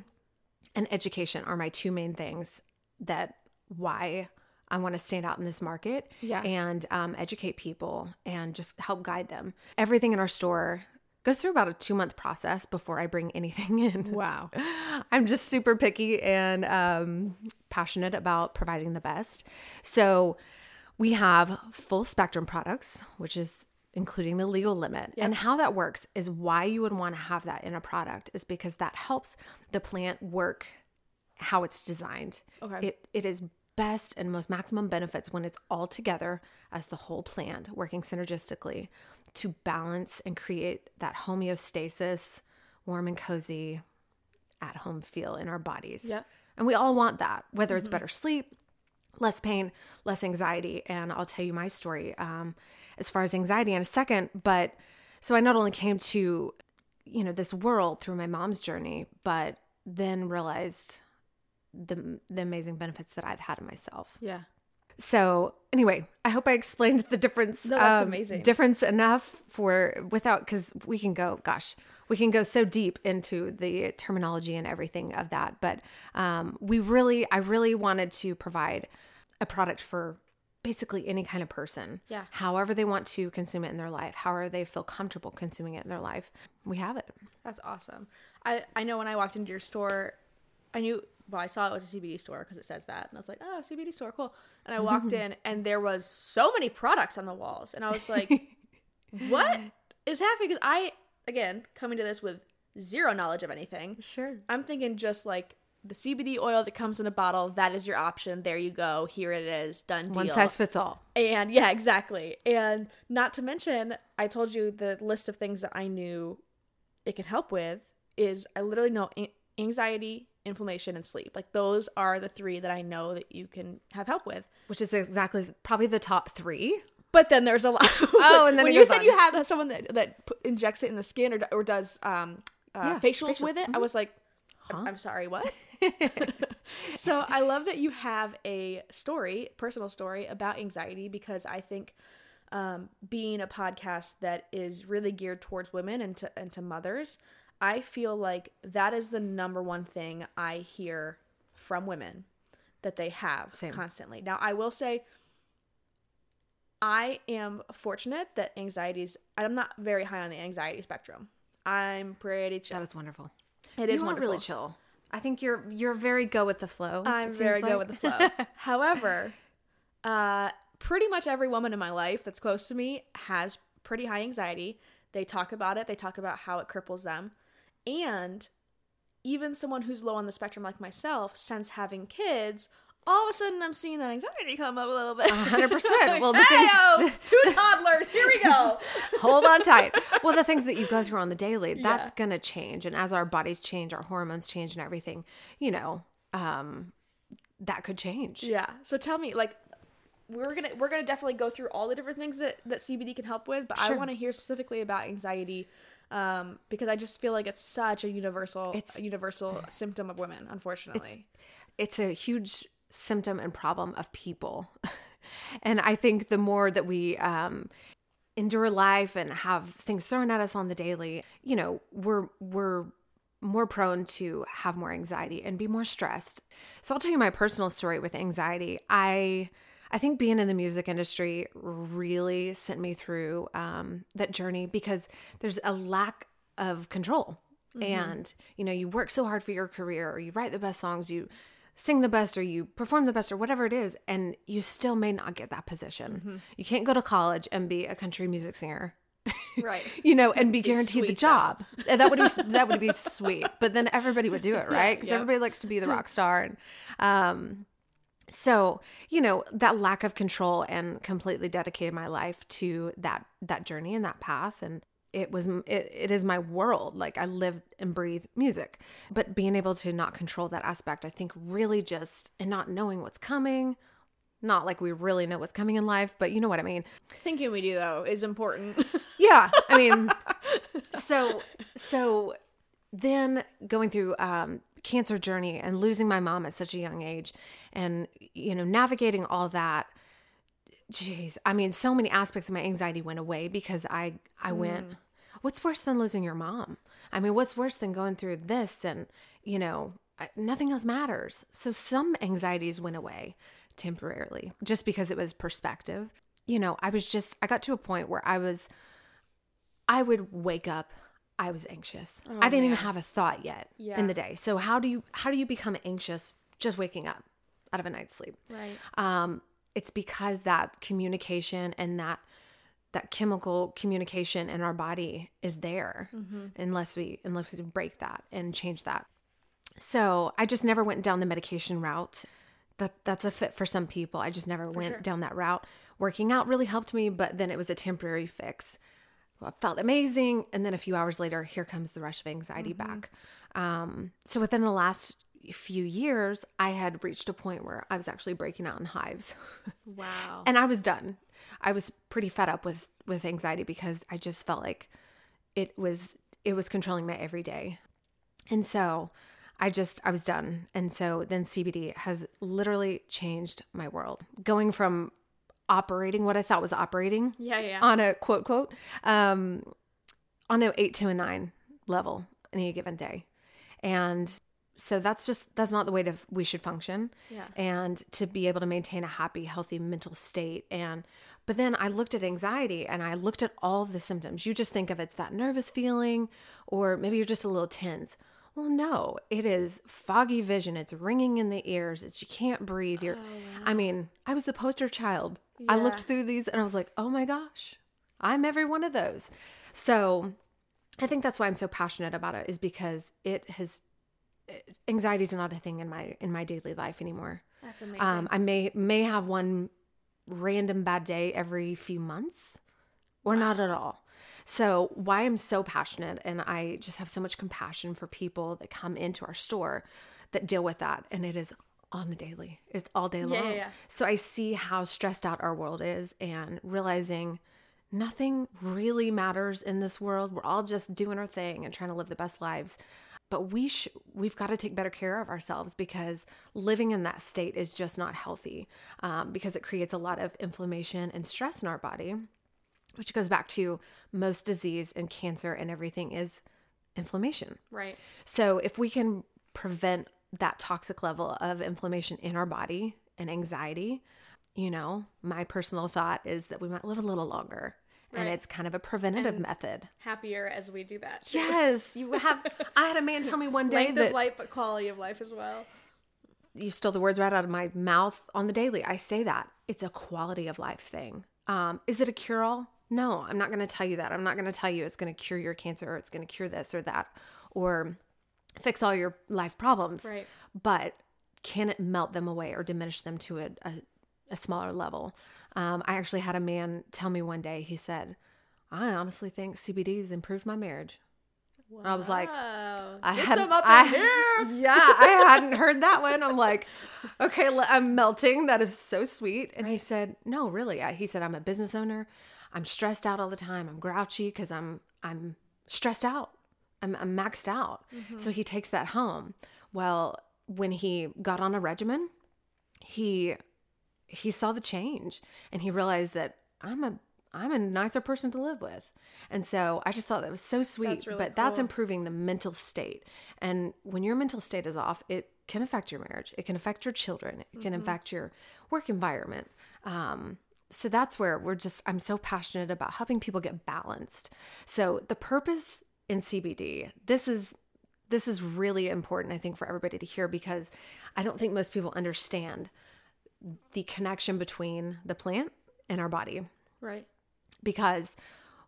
and education are my two main things that why I want to stand out in this market yeah. and um, educate people and just help guide them. Everything in our store goes through about a two month process before I bring anything in. Wow. I'm just super picky and um, passionate about providing the best. So we have full spectrum products, which is including the legal limit. Yep. And how that works is why you would want to have that in a product is because that helps the plant work how it's designed. Okay. It it is best and most maximum benefits when it's all together as the whole plant working synergistically to balance and create that homeostasis, warm and cozy, at home feel in our bodies. Yeah. And we all want that, whether it's mm-hmm. better sleep, less pain, less anxiety. And I'll tell you my story um, as far as anxiety in a second. But so I not only came to, you know, this world through my mom's journey, but then realized the the amazing benefits that I've had in myself. Yeah. So anyway, I hope I explained the difference. No, that's um, amazing. Difference enough for without because we can go. Gosh, we can go so deep into the terminology and everything of that. But um, we really, I really wanted to provide a product for basically any kind of person. Yeah. However they want to consume it in their life, however they feel comfortable consuming it in their life, we have it. That's awesome. I I know when I walked into your store, I knew well, I saw it was a CBD store because it says that, and I was like, oh, CBD store, cool. And I walked mm-hmm. in, and there was so many products on the walls, and I was like, what is happening? Because I, again, coming to this with zero knowledge of anything, Sure. I'm thinking just like the CBD oil that comes in a bottle. That is your option. There you go. Here it is. Done deal. One size fits all. And yeah, exactly. And not to mention, I told you the list of things that I knew it could help with is I literally know anxiety, inflammation, and sleep. Like those are the three that I know that you can have help with. Which is exactly probably the top three. But then there's a lot. Oh, and then when you said on. you had someone that, that injects it in the skin or, or does um, uh, Yeah, facials, facials. with it, I was like, I'm- I'm sorry, what? so I love that you have a story, personal story about anxiety because I think um, being a podcast that is really geared towards women and to and to mothers, I feel like that is the number one thing I hear from women that they have Same. constantly. Now I will say I am fortunate that anxieties I'm not very high on the anxiety spectrum. I'm pretty chill. That is wonderful. It is you are wonderful. really chill. I think you're you're very go with the flow. I'm very like. with the flow. However, uh, pretty much every woman in my life that's close to me has pretty high anxiety. They talk about it, they talk about how it cripples them. And even someone who's low on the spectrum, like myself, since having kids, all of a sudden I'm seeing that anxiety come up a little bit. 100%. Well, the things- two toddlers, here we go. Hold on tight. Well, the things that you go through on the daily, that's Yeah. gonna change. And as our bodies change, our hormones change and everything, you know, um, that could change. Yeah. So tell me, like, we're gonna we're gonna definitely go through all the different things that that CBD can help with, but I want to hear specifically about anxiety, um, because I just feel like it's such a universal It's- a universal symptom of women, unfortunately. it's a huge symptom and problem of people. and I think the more that we um, endure life and have things thrown at us on the daily, you know, we're we're more prone to have more anxiety and be more stressed. So I'll tell you my personal story with anxiety. I I think being in the music industry really sent me through um, that journey because there's a lack of control. And, you know, you work so hard for your career, or you write the best songs, you sing the best, or you perform the best, or whatever it is, and you still may not get that position. You can't go to college and be a country music singer right. you know, and be guaranteed the job. And That would be that would be sweet. But then everybody would do it, right? Because everybody likes to be the rock star. And um, so you know that lack of control and completely dedicated my life to that that journey and that path and. It was it, it is my world. Like I live and breathe music. But being able to not control that aspect, I think really just and not knowing what's coming, not like we really know what's coming in life, but you know what I mean. Thinking we do though is important. Yeah, I mean, so so then going through um, cancer journey and losing my mom at such a young age, and you know navigating all that. Jeez, I mean, so many aspects of my anxiety went away because I I went. What's worse than losing your mom? I mean, what's worse than going through this and you know nothing else matters. So some anxieties went away temporarily just because it was perspective. You know, I was just I got to a point where I was I would wake up I was anxious. I didn't even have a thought yet Yeah. in the day. So how do you how do you become anxious just waking up out of a night's sleep? right. Um it's because that communication and that that chemical communication in our body is there unless we unless we break that and change that. So I just never went down the medication route. That that's a fit for some people. I just never went sure. down that route. Working out really helped me, but then it was a temporary fix. I felt amazing, and then a few hours later, here comes the rush of anxiety back. Um, so within the last few years, I had reached a point where I was actually breaking out in hives. Wow. and I was done. I was pretty fed up with with anxiety because I just felt like it was it was controlling my everyday. And so I just I was done. And so then CBD has literally changed my world. Going from operating what I thought was operating yeah, yeah. on a quote quote um on a 8 to a 9 level any given day. And so that's just that's not the way to we should function Yeah. and to be able to maintain a happy healthy mental state and but then i looked at anxiety and i looked at all the symptoms you just think of it's that nervous feeling or maybe you're just a little tense Well, no, it is foggy vision. It's ringing in the ears. It's you can't breathe. You're, Oh, I mean, I was the poster child. I looked through these and I was like, oh my gosh, I'm every one of those. So I think that's why I'm so passionate about it is because it has anxiety is not a thing in my in my daily life anymore. That's amazing. Um, I may may have one random bad day every few months, or not at all. So why I'm so passionate and I just have so much compassion for people that come into our store that deal with that, and it is on the daily. It's all day Yeah, long. yeah, yeah. So I see how stressed out our world is, and realizing nothing really matters in this world. We're all just doing our thing and trying to live the best lives. But we sh- we've got to take better care of ourselves because living in that state is just not healthy um, because it creates a lot of inflammation and stress in our body, which goes back to most disease and cancer and everything is inflammation. right. So if we can prevent that toxic level of inflammation in our body and anxiety, you know, my personal thought is that we might live a little longer. And Right. it's kind of a preventative method. Happier as we do that. Yes, you have. I had a man tell me one day Length that of life, but quality of life as well. you stole the words right out of my mouth on the daily. I say that it's a quality of life thing. Um, is it a cure all? No, I'm not going to tell you that. I'm not going to tell you it's going to cure your cancer or it's going to cure this or that or fix all your life problems. Right. But can it melt them away or diminish them to a, a, a smaller level? Um, I actually had a man tell me one day, he said, I honestly think CBD's improved my marriage. And I was like, I in I, here. yeah, I hadn't heard that one. I'm like, okay, I'm melting. That is so sweet. And he said, no, really. I, he said, I'm a business owner. I'm stressed out all the time. I'm grouchy because I'm I'm stressed out. I'm, I'm maxed out. So he takes that home. Well, when he got on a regimen, he he saw the change and he realized that I'm a I'm a nicer person to live with. And so I just thought that was so sweet. That's really but that's improving the mental state. And when your mental state is off, it can affect your marriage. It can affect your children. It can Mm-hmm. affect your work environment. Um, so that's where we're just I'm so passionate about helping people get balanced. So the purpose in CBD, this is this is really important I think for everybody to hear because I don't think most people understand the connection between the plant and our body Right. because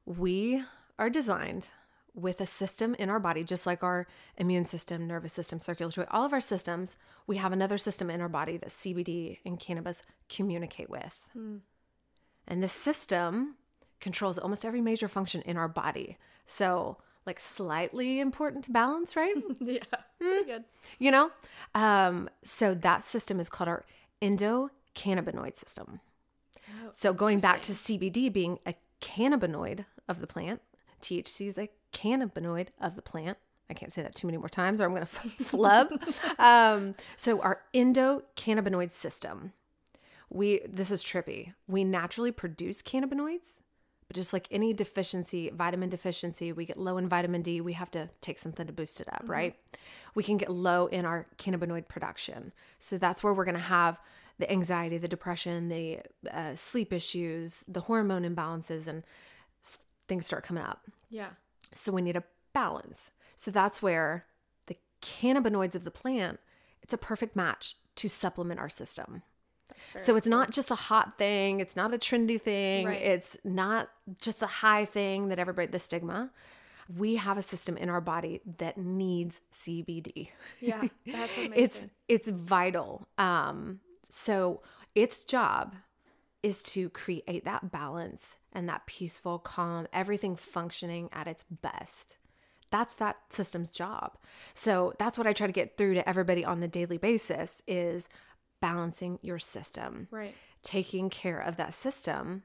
we are designed with a system in our body, just like our immune system, nervous system, circulatory, all of our systems, we have another system in our body that CBD and cannabis communicate with. Hmm. And this system controls almost every major function in our body. So, like, slightly important to balance, right? Yeah. Pretty good. you know? Um, so, that system is called our endocannabinoid system. So going back to CBD being a cannabinoid of the plant, THC is a cannabinoid of the plant. I can't say that too many more times or I'm going to flub. um, so our endocannabinoid system, we this is trippy. We naturally produce cannabinoids, but just like any deficiency, vitamin deficiency, we get low in vitamin D, we have to take something to boost it up, right? We can get low in our cannabinoid production. So that's where we're going to have the anxiety, the depression, the uh, sleep issues, the hormone imbalances, and things start coming up. Yeah. So we need a balance. So that's where the cannabinoids of the plant, it's a perfect match to supplement our system. So it's not just a hot thing, it's not a trendy thing, Right. it's not just a high thing that everybody the stigma. We have a system in our body that needs CBD. Yeah. That's amazing. It's it's vital. Um so its job is to create that balance and that peaceful, calm, everything functioning at its best. That's that system's job. So that's what I try to get through to everybody on the daily basis is balancing your system. right. Taking care of that system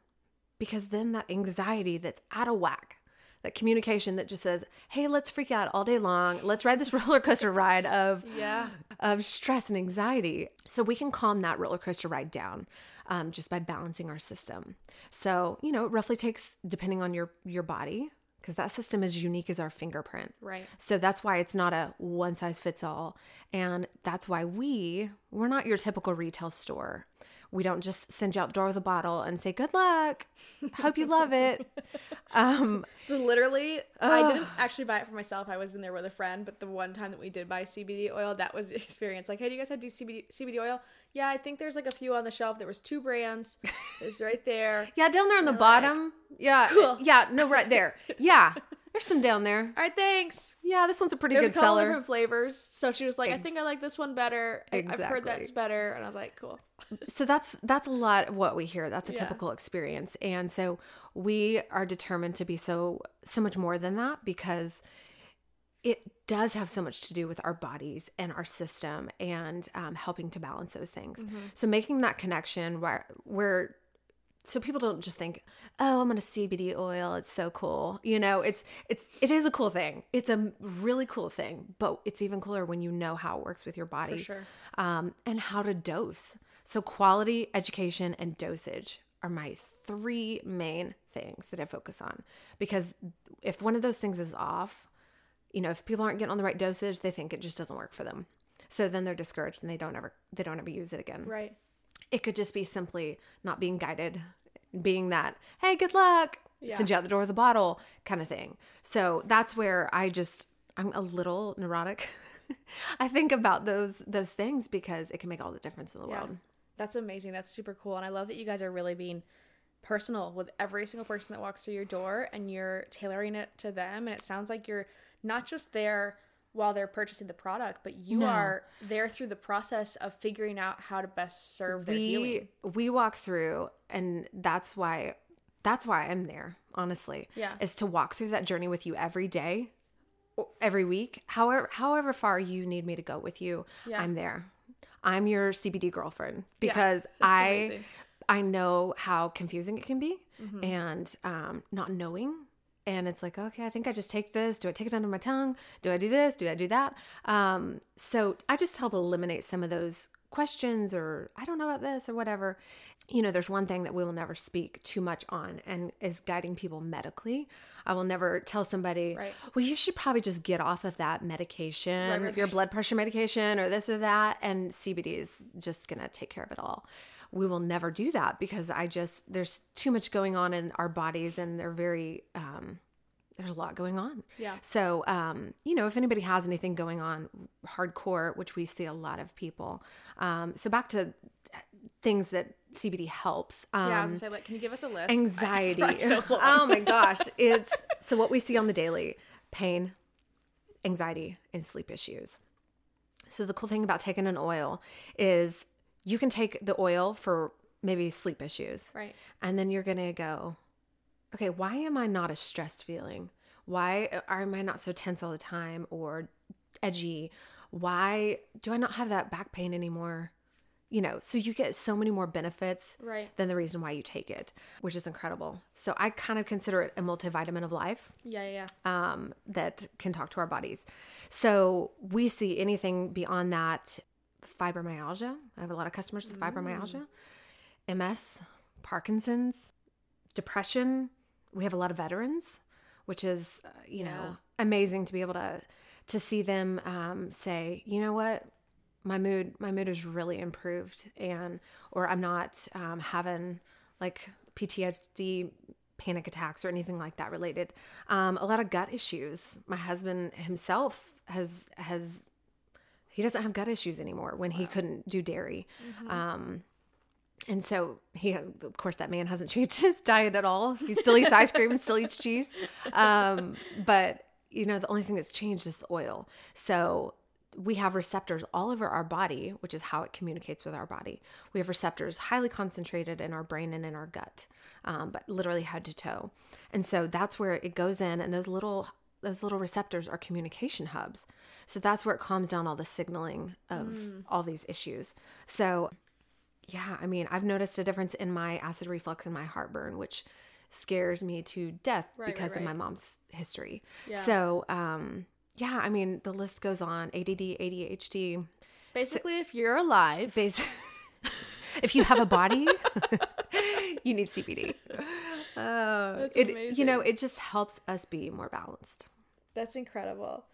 because then that anxiety that's out of whack, that communication that just says, "Hey, let's freak out all day long. Let's ride this roller coaster ride of Yeah. of stress and anxiety. So we can calm that roller coaster ride down um, just by balancing our system. So you know, it roughly takes, depending on your your body, because that system is unique as our fingerprint. Right. So that's why it's not a one size fits all, and that's why we we're not your typical retail store. We don't just send you out the door with a bottle and say, good luck. Hope you love it. Um, so literally, I didn't actually buy it for myself. I was in there with a friend, but the one time that we did buy CBD oil, that was the experience. Like, hey, do you guys have CBD, CBD oil? Yeah, I think there's like a few on the shelf. There was two brands. It's right there. yeah, down there on the bottom. yeah. Uh, cool. Yeah, no, right there. Yeah. There's some down there. All right, thanks. Yeah, this one's a pretty There's good a couple seller. different flavors. So she was like, I think I like this one better. I- I've heard Exactly. that's better. And I was like, cool. so that's that's a lot of what we hear that's a Yeah. typical experience and so we are determined to be so so much more than that because it does have so much to do with our bodies and our system and um, helping to balance those things. So making that connection where where so people don't just think oh i'm on a cbd oil it's so cool. You know it's it's it is a cool thing. It's a really cool thing but it's even cooler when you know how it works with your body sure. um, and how to dose. So quality education and dosage are my three main things that i focus on because if one of those things is off you know if people aren't getting on the right dosage they think it just doesn't work for them so then they're discouraged and they don't ever they don't ever use it again Right. it could just be simply not being guided, being that, hey, good luck, Yeah. send you out the door with a bottle kind of thing. So that's where I just, I'm a little neurotic. I think about those those things because it can make all the difference in the Yeah. world. That's amazing. That's super cool. And I love that you guys are really being personal with every single person that walks through your door and you're tailoring it to them. And it sounds like you're not just there while they're purchasing the product, but you No. are there through the process of figuring out how to best serve their we healing. we walk through and that's why that's why I'm there, honestly. Yeah. Is to walk through that journey with you every day, every week, however however far you need me to go with you, Yeah. I'm there. I'm your CBD girlfriend because that's I amazing. Mm-hmm. I know how confusing it can be and um, not knowing. And it's like, okay, I think I just take this. Do I take it under my tongue? Do I do this? Do I do that? Um, so I just help eliminate some of those questions or I don't know about this or whatever. You know, there's one thing that we will never speak too much on and is guiding people medically. I will never tell somebody, Right. well, you should probably just get off of that medication, Right, right, your blood pressure medication or this or that. And CBD is just going to take care of it all. We will never do that because I just, there's too much going on in our bodies and they're very, um, there's a lot going on. Yeah. So, um, you know, if anybody has anything going on hardcore, which we see a lot of people. Um, so back to things that CBD helps. Um, yeah, I was gonna say, like, can you give us a list? anxiety. So oh my gosh. It's so what we see on the daily pain, anxiety, and sleep issues. So the cool thing about taking an oil is you can take the oil for maybe sleep issues. Right. And then you're going to go, okay, why am I not a stressed feeling? Why am I not so tense all the time or edgy? Why do I not have that back pain anymore? You know, so you get so many more benefits Right. than the reason why you take it, which is incredible. So I kind of consider it a multivitamin of life Yeah, yeah, yeah. um, that can talk to our bodies. So we see anything beyond that fibromyalgia. I have a lot of customers with fibromyalgia, MS, Parkinson's, depression. We have a lot of veterans, which is uh, you Yeah. know amazing to be able to to see them um, say, you know what, my mood my mood is really improved, and or I'm not um, having like PTSD panic attacks or anything like that related. Um, a lot of gut issues. My husband himself has has he doesn't have gut issues anymore when he couldn't do dairy. Um, and so he, of course, that man hasn't changed his diet at all. He still eats ice cream and still eats cheese. Um, but you know, the only thing that's changed is the oil. So we have receptors all over our body, which is how it communicates with our body. We have receptors highly concentrated in our brain and in our gut, um, but literally head to toe. And so that's where it goes in, and those little those little receptors are communication hubs. So that's where it calms down all the signaling of all these issues. So yeah, I mean, I've noticed a difference in my acid reflux and my heartburn, which scares me to death Right, right, because of my mom's history. Yeah. So, um, yeah, I mean, the list goes on. ADD, ADHD. Basically, if you're alive, Bas- if you have a body, you need CBD. Uh, it, you know, it just helps us be more balanced. That's incredible.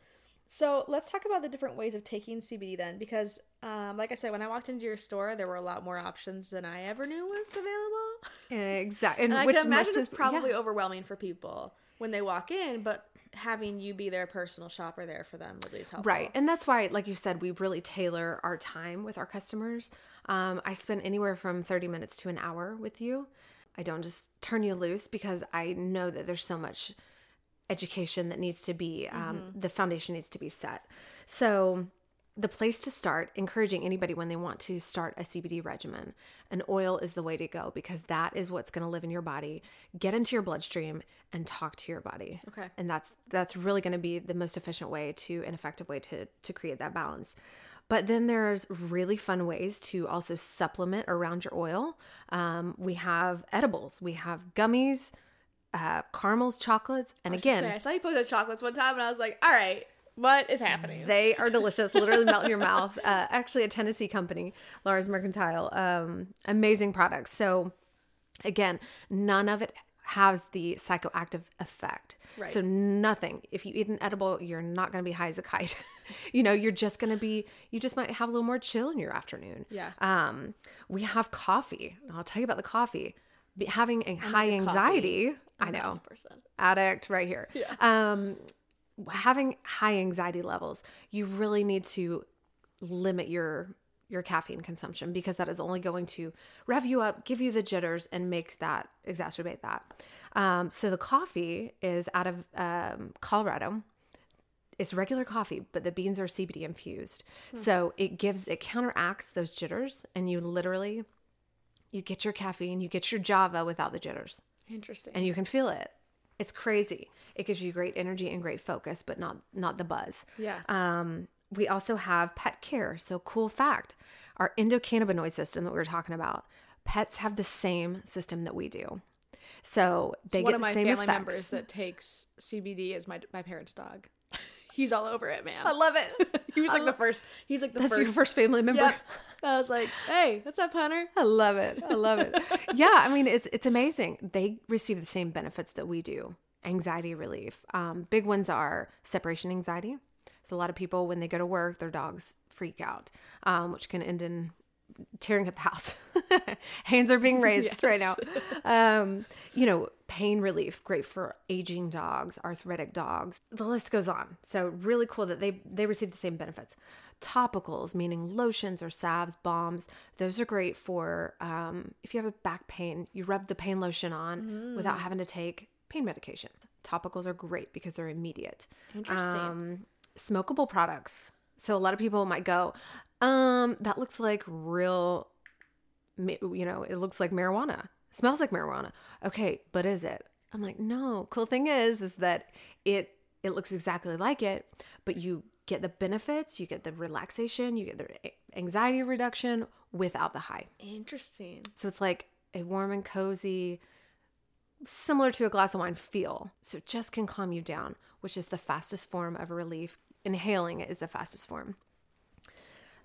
So let's talk about the different ways of taking CBD then, because um, like I said, when I walked into your store, there were a lot more options than I ever knew was available. Exactly, and, and I can imagine it's probably yeah. overwhelming for people when they walk in, but having you be their personal shopper there for them at least help. Right, and that's why, like you said, we really tailor our time with our customers. Um, I spend anywhere from thirty minutes to an hour with you. I don't just turn you loose because I know that there's so much education that needs to be um, mm-hmm. the foundation needs to be set. So the place to start encouraging anybody when they want to start a cbd regimen an oil is the way to go because that is what's going to live in your body. Get into your bloodstream and talk to your body. Okay. And that's that's really going to be the most efficient way to an effective way to to create that balance. But then there's really fun ways to also supplement around your oil. Um, we have edibles. We have gummies uh, caramels, chocolates, and I again, say, I saw you post chocolates one time, and I was like, "All right, what is happening?" They are delicious, literally melt in your mouth. Uh, actually, a Tennessee company, Lars Mercantile, um, amazing products. So, again, none of it has the psychoactive effect. Right. So nothing. If you eat an edible, you're not going to be high as a kite. you know, you're just going to be. You just might have a little more chill in your afternoon. Yeah. Um, we have coffee. I'll tell you about the coffee. Having a high anxiety. Coffee I know. Addict right here. Yeah. Um, having high anxiety levels, you really need to limit your your caffeine consumption because that is only going to rev you up, give you the jitters, and makes that exacerbate that. Um, so the coffee is out of um, Colorado. It's regular coffee, but the beans are CBD infused. Hmm. So it gives it counteracts those jitters, and you literally you get your caffeine, you get your Java without the jitters. Interesting. And you can feel it. It's crazy. It gives you great energy and great focus, but not not the buzz. Yeah. Um, we also have pet care. So cool fact, our endocannabinoid system that we were talking about, pets have the same system that we do. So they get the same effects. One of my family members that takes CBD is my my parents' dog. He's all over it, man. I love it. he was like the first. He's like the that's first. your first family member. Yep. I was like, hey, what's up, Hunter? I love it. I love it. yeah, I mean, it's it's amazing. They receive the same benefits that we do. Anxiety relief. Um, big ones are separation anxiety. So a lot of people, when they go to work, their dogs freak out, um, which can end in tearing up the house. Hands are being raised yes. right now. Um, you know, pain relief, great for aging dogs, arthritic dogs. The list goes on. So really cool that they they receive the same benefits. Topicals, meaning lotions or salves, balms, those are great for um, if you have a back pain, you rub the pain lotion on mm. without having to take pain medication. Topicals are great because they're immediate. Interesting. Um, smokable products. So a lot of people might go, um, that looks like real, you know, it looks like marijuana, smells like marijuana. Okay, but is it? I'm like, no. Cool thing is, is that it it looks exactly like it, but you get the benefits, you get the relaxation, you get the anxiety reduction without the high. Interesting. So it's like a warm and cozy, similar to a glass of wine feel. So it just can calm you down, which is the fastest form of relief. Inhaling it is the fastest form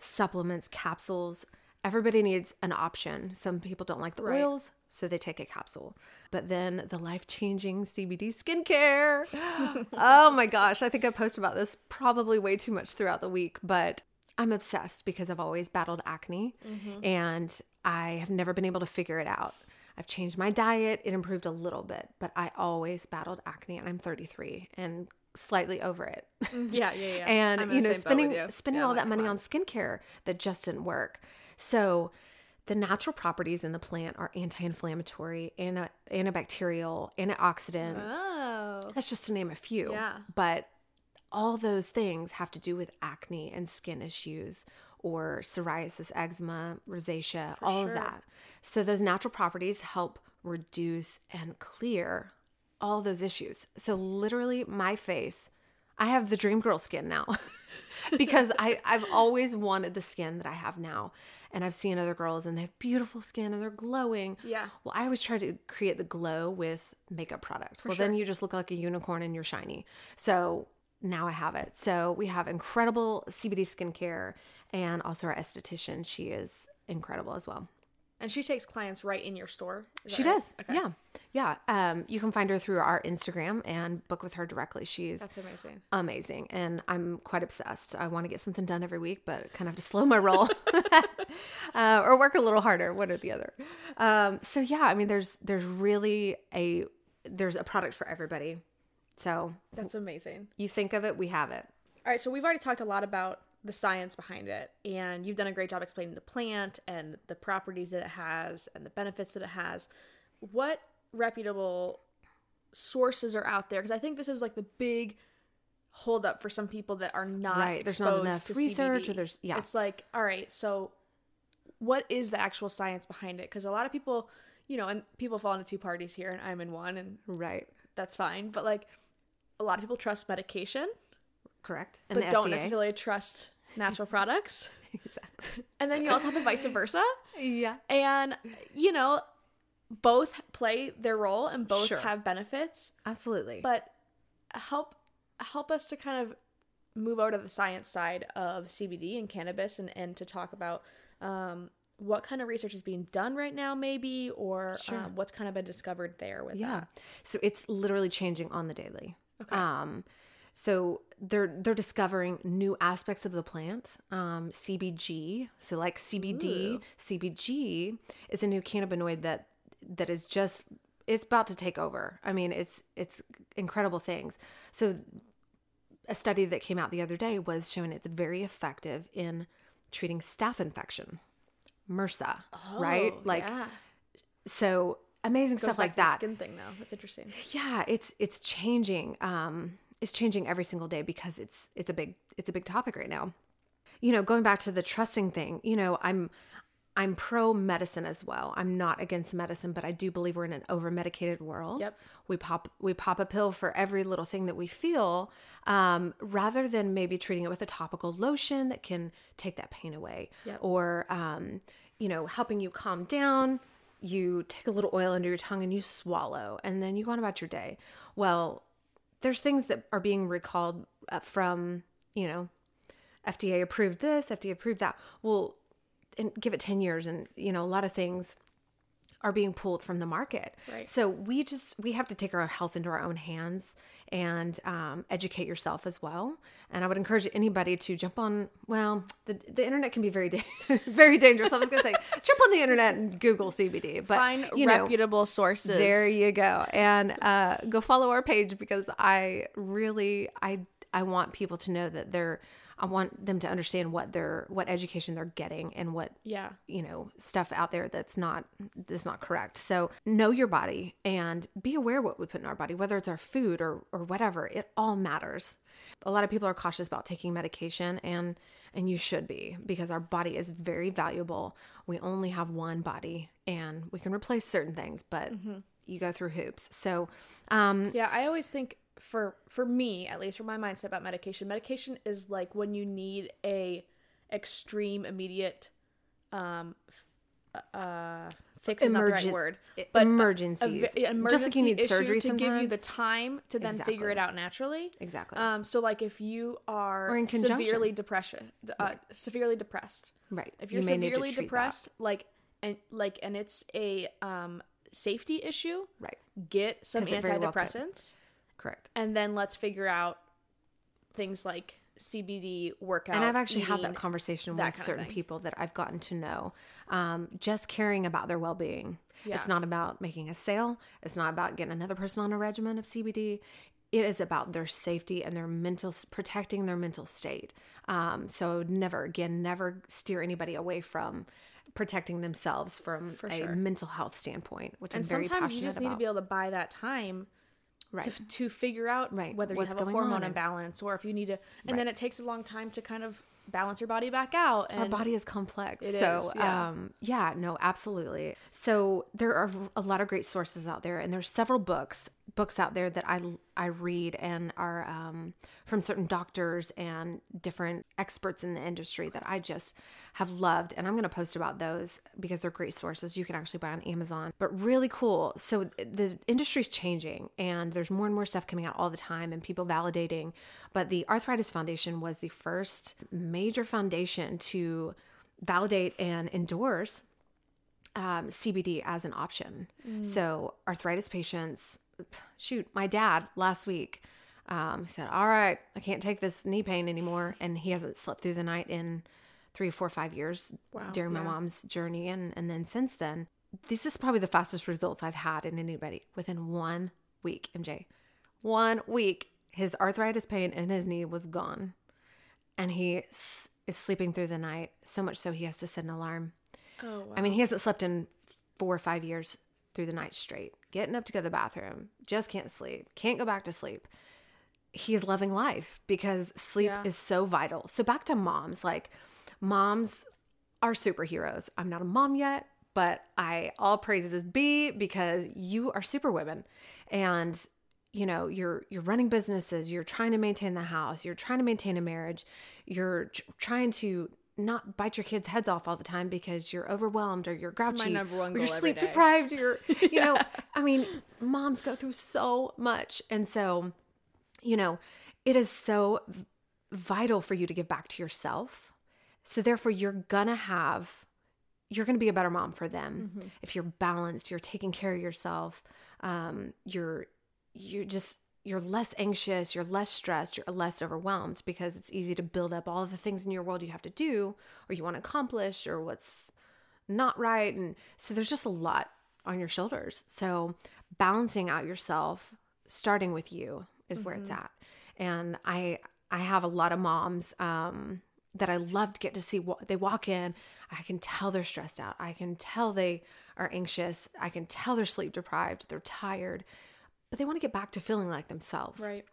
supplements, capsules. Everybody needs an option. Some people don't like the right. oils, so they take a capsule. But then the life changing CBD skincare. oh my gosh. I think I post about this probably way too much throughout the week, but I'm obsessed because I've always battled acne mm-hmm. and I have never been able to figure it out. I've changed my diet, it improved a little bit, but I always battled acne and I'm 33 and slightly over it. Mm, yeah, yeah, yeah. and you know, spending you. spending yeah, all like, that money on. on skincare that just didn't work. So the natural properties in the plant are anti-inflammatory, anti- antibacterial, antioxidant. Oh. That's just to name a few. Yeah. But all those things have to do with acne and skin issues or psoriasis, eczema, rosacea, For all sure. of that. So those natural properties help reduce and clear all those issues. So literally my face, I have the dream girl skin now because I, I've always wanted the skin that I have now. And I've seen other girls and they have beautiful skin and they're glowing. Yeah. Well, I always try to create the glow with makeup product. For well, sure. then you just look like a unicorn and you're shiny. So now I have it. So we have incredible CBD skincare and also our esthetician. She is incredible as well. And she takes clients right in your store. She right? does. Okay. Yeah. Yeah. Um, you can find her through our Instagram and book with her directly. She's That's amazing. Amazing. And I'm quite obsessed. I want to get something done every week, but kind of have to slow my roll uh, or work a little harder, one or the other. Um, so yeah, I mean there's there's really a there's a product for everybody. So That's amazing. You think of it, we have it. All right, so we've already talked a lot about the science behind it. And you've done a great job explaining the plant and the properties that it has and the benefits that it has. What reputable sources are out there? Because i think this is like the big hold up for some people that are not right there's not enough research CBD. or there's yeah. It's like all right so what is the actual science behind it? Because a lot of people you know and people fall into two parties here and i'm in one and right. that's fine. But like a lot of people trust medication correct and but don't necessarily trust natural products. exactly. And then you also have the vice versa. Yeah. And you know, both play their role and both sure. have benefits. Absolutely. But help help us to kind of move over to the science side of CBD and cannabis and, and to talk about um, what kind of research is being done right now maybe or sure. um, what's kind of been discovered there with yeah. that. So it's literally changing on the daily. Okay. Um, so they're they're discovering new aspects of the plant. Um, CBG, so like CBD, Ooh. CBG is a new cannabinoid that that is just it's about to take over. I mean, it's it's incredible things. So a study that came out the other day was showing it's very effective in treating staph infection, MRSA, oh, right? Like, yeah. so amazing stuff like that. Skin thing though, that's interesting. Yeah, it's it's changing. Um, is changing every single day because it's it's a big it's a big topic right now. You know, going back to the trusting thing, you know, I'm I'm pro medicine as well. I'm not against medicine, but I do believe we're in an over medicated world. Yep. We pop we pop a pill for every little thing that we feel, um, rather than maybe treating it with a topical lotion that can take that pain away, yep. or um, you know, helping you calm down. You take a little oil under your tongue and you swallow, and then you go on about your day. Well, there's things that are being recalled uh, from, you know, FDA approved this, FDA approved that. Well, and give it 10 years and, you know, a lot of things are being pulled from the market. Right. So we just we have to take our health into our own hands and um, educate yourself as well. And I would encourage anybody to jump on. Well, the the internet can be very da- very dangerous. I was going to say jump on the internet and Google CBD, but find you reputable know, sources. There you go, and uh, go follow our page because I really I I want people to know that they're I want them to understand what they're what education they're getting and what yeah you know stuff out there that's not that's not correct. So know your body and be aware what we put in our body, whether it's our food or or whatever. It all matters. A lot of people are cautious about taking medication and and you should be because our body is very valuable. We only have one body and we can replace certain things, but mm-hmm. you go through hoops. So um yeah, I always think for for me at least for my mindset about medication medication is like when you need a extreme immediate um uh fix is not the right word but emergencies a, a, emergency just like you need surgery to sometimes. give you the time to then exactly. figure it out naturally. Exactly. Um so like if you are severely depression uh, right. severely depressed. Right. If you're you severely depressed that. like and like and it's a um safety issue right. get some antidepressants Correct. And then let's figure out things like CBD workout. And I've actually eating, had that conversation that with certain people that I've gotten to know, um, just caring about their well being. Yeah. It's not about making a sale, it's not about getting another person on a regimen of CBD. It is about their safety and their mental, protecting their mental state. Um, so never, again, never steer anybody away from protecting themselves from For a sure. mental health standpoint, which and I'm very passionate sometimes you just need to be able to buy that time right. to, to figure out right. whether What's you have a hormone imbalance or if you need to and right. then it takes a long time to kind of balance your body back out and our body is complex so is, yeah. um yeah no absolutely so there are a lot of great sources out there and there's several books books out there that I I read and are um, from certain doctors and different experts in the industry that I just have loved, and I'm going to post about those because they're great sources. You can actually buy on Amazon, but really cool. So the industry's changing, and there's more and more stuff coming out all the time, and people validating. But the Arthritis Foundation was the first major foundation to validate and endorse um, CBD as an option. Mm. So arthritis patients, shoot, my dad last week um, said, "All right, I can't take this knee pain anymore," and he hasn't slept through the night in three, four, five years wow, during my mom's journey, and and then since then, this is probably the fastest results I've had in anybody within one week. MJ, one week, his arthritis pain in his knee was gone, and he is sleeping through the night so much so he has to set an alarm. Oh, wow. I mean, he hasn't slept in four or five years through the night straight, getting up to go to the bathroom, just can't sleep, can't go back to sleep. He is loving life because sleep yeah. is so vital. So back to moms, like moms are superheroes. I'm not a mom yet, but I all praises be because you are super women and you know you're you're running businesses you're trying to maintain the house you're trying to maintain a marriage you're trying to not bite your kids' heads off all the time because you're overwhelmed or you're grouchy or you're sleep deprived. You're, you yeah. know, I mean, moms go through so much. And so, you know, it is so vital for you to give back to yourself. So, therefore, you're gonna have, you're gonna be a better mom for them mm-hmm. if you're balanced, you're taking care of yourself, um, you're, you're just you're less anxious, you're less stressed, you're less overwhelmed because it's easy to build up all the things in your world you have to do or you want to accomplish or what's not right. And so there's just a lot on your shoulders. So balancing out yourself, starting with you, is mm-hmm. where it's mm-hmm. at. And I I have a lot of moms um, that I love to get to see. What they walk in, I can tell they're stressed out. I can tell they are anxious. I can tell they're sleep deprived. They're tired but they want to get back to feeling like themselves. Right.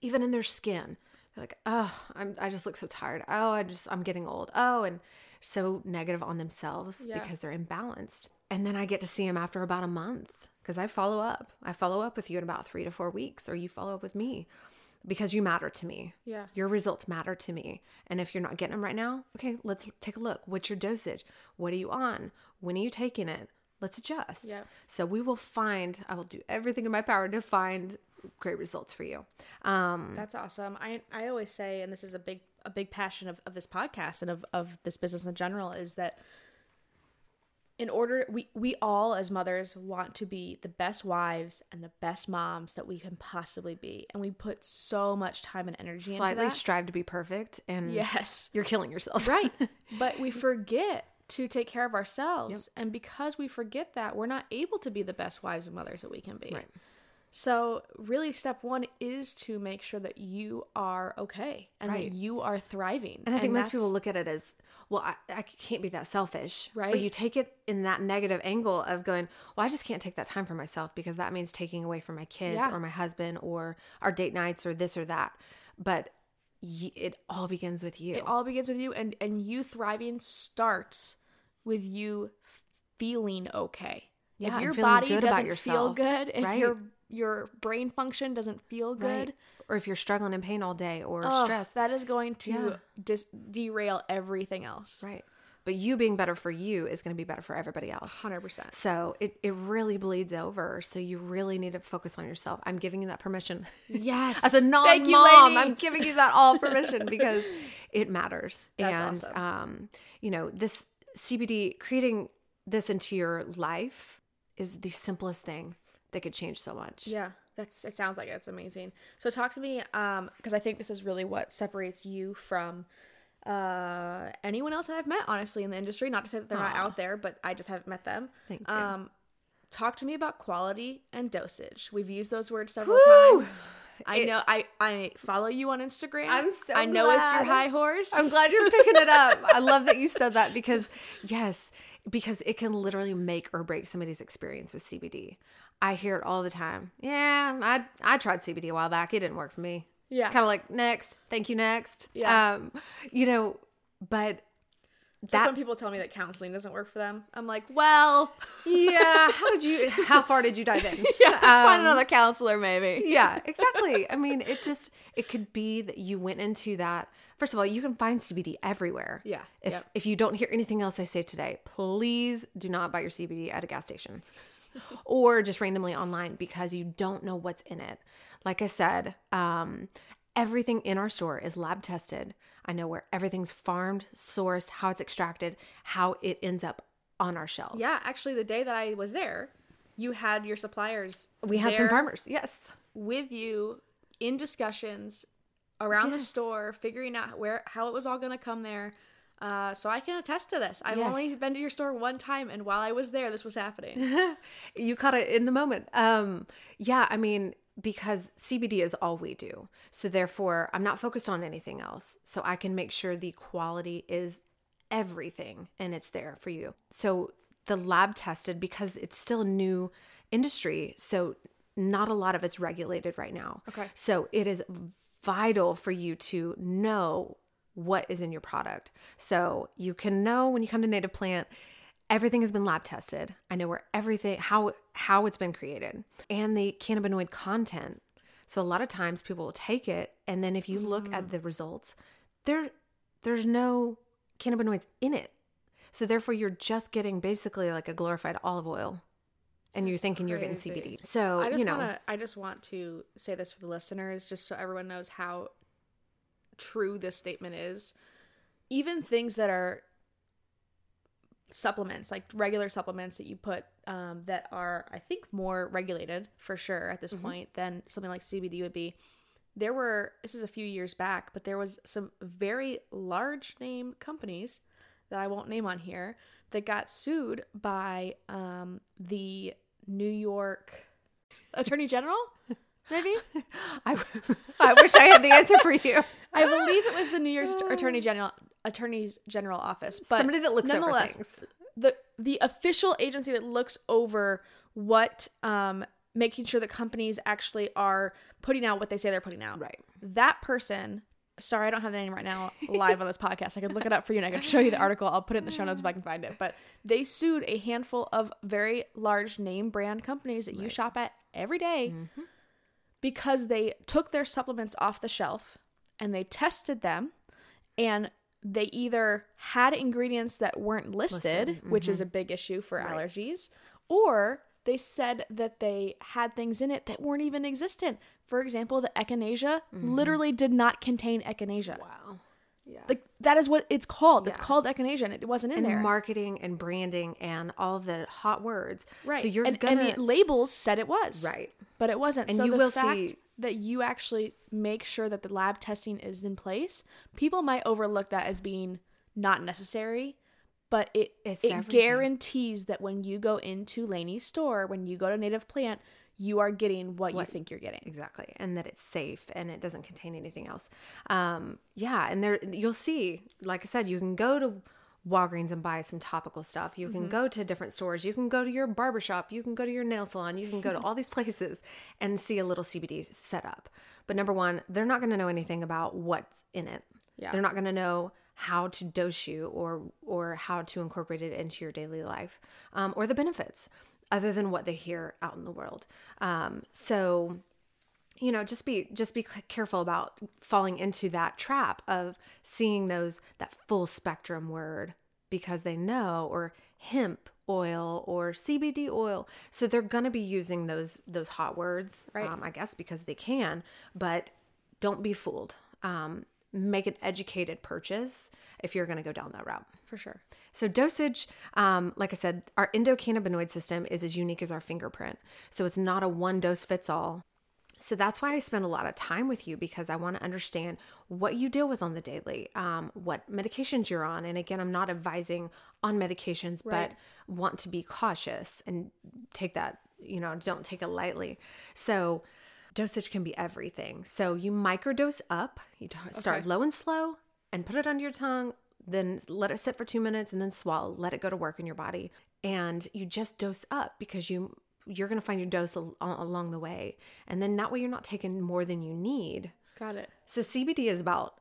Even in their skin. They're like, oh, I'm, I just look so tired. Oh, I just, I'm getting old. Oh, and so negative on themselves yeah. because they're imbalanced. And then I get to see them after about a month because I follow up. I follow up with you in about three to four weeks, or you follow up with me because you matter to me. Yeah. Your results matter to me. And if you're not getting them right now, okay, let's take a look. What's your dosage? What are you on? When are you taking it? Let's adjust. Yep. So we will find, I will do everything in my power to find great results for you. Um, That's awesome. I, I always say, and this is a big, a big passion of, of this podcast and of, of this business in general is that in order we we all as mothers want to be the best wives and the best moms that we can possibly be and we put so much time and energy slightly into that. strive to be perfect and yes you're killing yourself right but we forget to take care of ourselves. Yep. And because we forget that, we're not able to be the best wives and mothers that we can be. Right. So, really, step one is to make sure that you are okay and right. that you are thriving. And I think and most people look at it as, well, I, I can't be that selfish. Right. Or you take it in that negative angle of going, well, I just can't take that time for myself because that means taking away from my kids yeah. or my husband or our date nights or this or that. But it all begins with you. It all begins with you, and and you thriving starts with you feeling okay. Yeah, if your body doesn't feel good, if right? your your brain function doesn't feel good, right. or if you're struggling in pain all day or oh, stress, that is going to yeah. dis- derail everything else. Right. But you being better for you is going to be better for everybody else. 100%. So it, it really bleeds over. So you really need to focus on yourself. I'm giving you that permission. Yes. As a non mom, I'm giving you that all permission because it matters. That's and, awesome. um, you know, this CBD, creating this into your life is the simplest thing that could change so much. Yeah, that's it sounds like it's amazing. So talk to me um because I think this is really what separates you from uh anyone else that I've met honestly in the industry, not to say that they're Aww. not out there, but I just haven't met them. Thank you. Um talk to me about quality and dosage. We've used those words several Woo! times. I it, know I I follow you on Instagram. I'm so I know glad. it's your high horse. I'm glad you're picking it up. I love that you said that because yes, because it can literally make or break somebody's experience with CBD. I hear it all the time. Yeah, I I tried CBD a while back. It didn't work for me. Yeah. Kind of like next. Thank you next. Yeah. Um, you know, but it's that, like when people tell me that counseling doesn't work for them, I'm like, well, yeah. How did you? How far did you dive in? yeah, let's um, find another counselor, maybe. Yeah, exactly. I mean, it just it could be that you went into that. First of all, you can find CBD everywhere. Yeah. If yep. if you don't hear anything else I say today, please do not buy your CBD at a gas station, or just randomly online because you don't know what's in it. Like I said, um, everything in our store is lab tested I know where everything's farmed, sourced, how it's extracted, how it ends up on our shelves. Yeah, actually, the day that I was there, you had your suppliers. We had some farmers, yes. With you in discussions around yes. the store, figuring out where how it was all going to come there. Uh, so I can attest to this. I've yes. only been to your store one time, and while I was there, this was happening. you caught it in the moment. Um, yeah, I mean, because CBD is all we do. So therefore, I'm not focused on anything else. So I can make sure the quality is everything and it's there for you. So the lab tested because it's still a new industry. So not a lot of it's regulated right now. Okay. So it is vital for you to know what is in your product. So you can know when you come to Native Plant, everything has been lab tested. I know where everything how how it's been created and the cannabinoid content. So a lot of times people will take it and then if you look mm. at the results, there there's no cannabinoids in it. So therefore you're just getting basically like a glorified olive oil and you're thinking crazy. you're getting CBD. So I just you know, wanna, I just want to say this for the listeners, just so everyone knows how true this statement is. Even things that are supplements, like regular supplements that you put, um, that are I think more regulated for sure at this mm-hmm. point than something like CBD would be. There were this is a few years back, but there was some very large name companies that I won't name on here that got sued by um, the New York Attorney General. Maybe I, I wish I had the answer for you. I believe it was the New York Attorney General Attorney's General Office, but somebody that looks over things. The the official agency that looks over what um making sure that companies actually are putting out what they say they're putting out. Right. That person sorry, I don't have the name right now live on this podcast. I could look it up for you and I could show you the article. I'll put it in the show notes if I can find it. But they sued a handful of very large name brand companies that right. you shop at every day mm-hmm. because they took their supplements off the shelf and they tested them and they either had ingredients that weren't listed, listed. Mm-hmm. which is mm-hmm. a big issue for right. allergies, or they said that they had things in it that weren't even existent. For example, the echinacea mm-hmm. literally did not contain echinacea. Wow. Yeah. Like that is what it's called. Yeah. It's called echinacea and it wasn't in and there. Marketing and branding and all the hot words. Right. So you're and, gonna and labels said it was. Right. But it wasn't. And so you the will fact see that you actually make sure that the lab testing is in place, people might overlook that as being not necessary but it it's it everything. guarantees that when you go into Lainey's store, when you go to Native Plant, you are getting what, what, you think you're getting exactly, and that it's safe and it doesn't contain anything else. Um, yeah, and there you'll see, like I said, you can go to Walgreens and buy some topical stuff. You can mm-hmm. go to different stores. You can go to your barbershop. You can go to your nail salon. You can go to all these places and see a little CBD set up. But number one, they're not going to know anything about what's in it. Yeah. They're not going to know how to dose you or or how to incorporate it into your daily life um, or the benefits other than what they hear out in the world um, so you know just be just be careful about falling into that trap of seeing those that full spectrum word because they know or hemp oil or CBD oil. So they're going to be using those those hot words, right? Um, I guess because they can, but don't be fooled. Um, make an educated purchase if you're going to go down that route. For sure. So, dosage, um, like I said, our endocannabinoid system is as unique as our fingerprint. So, it's not a one dose fits all. So, that's why I spend a lot of time with you because I want to understand what you deal with on the daily, um, what medications you're on. And again, I'm not advising on medications, right. but want to be cautious and take that, you know, don't take it lightly. So, dosage can be everything. So you microdose up, you start okay. low and slow and put it under your tongue, then let it sit for 2 minutes and then swallow, let it go to work in your body. And you just dose up because you you're going to find your dose al- along the way. And then that way you're not taking more than you need. Got it. So CBD is about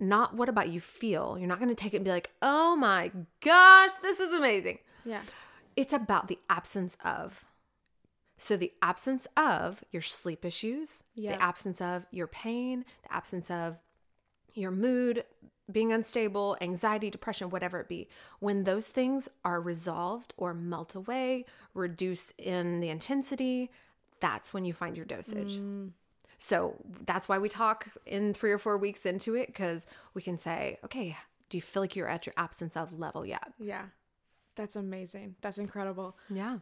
not what about you feel. You're not going to take it and be like, "Oh my gosh, this is amazing." Yeah. It's about the absence of so, the absence of your sleep issues, the absence of your pain, the absence of your mood being unstable, anxiety, depression, whatever it be, when those things are resolved or melt away, reduce in the intensity, that's when you find your dosage. Mm. So, that's why we talk in three or four weeks into it because we can say, okay, do you feel like you're at your absence of level yet? Yeah. That's amazing. That's incredible. Yeah.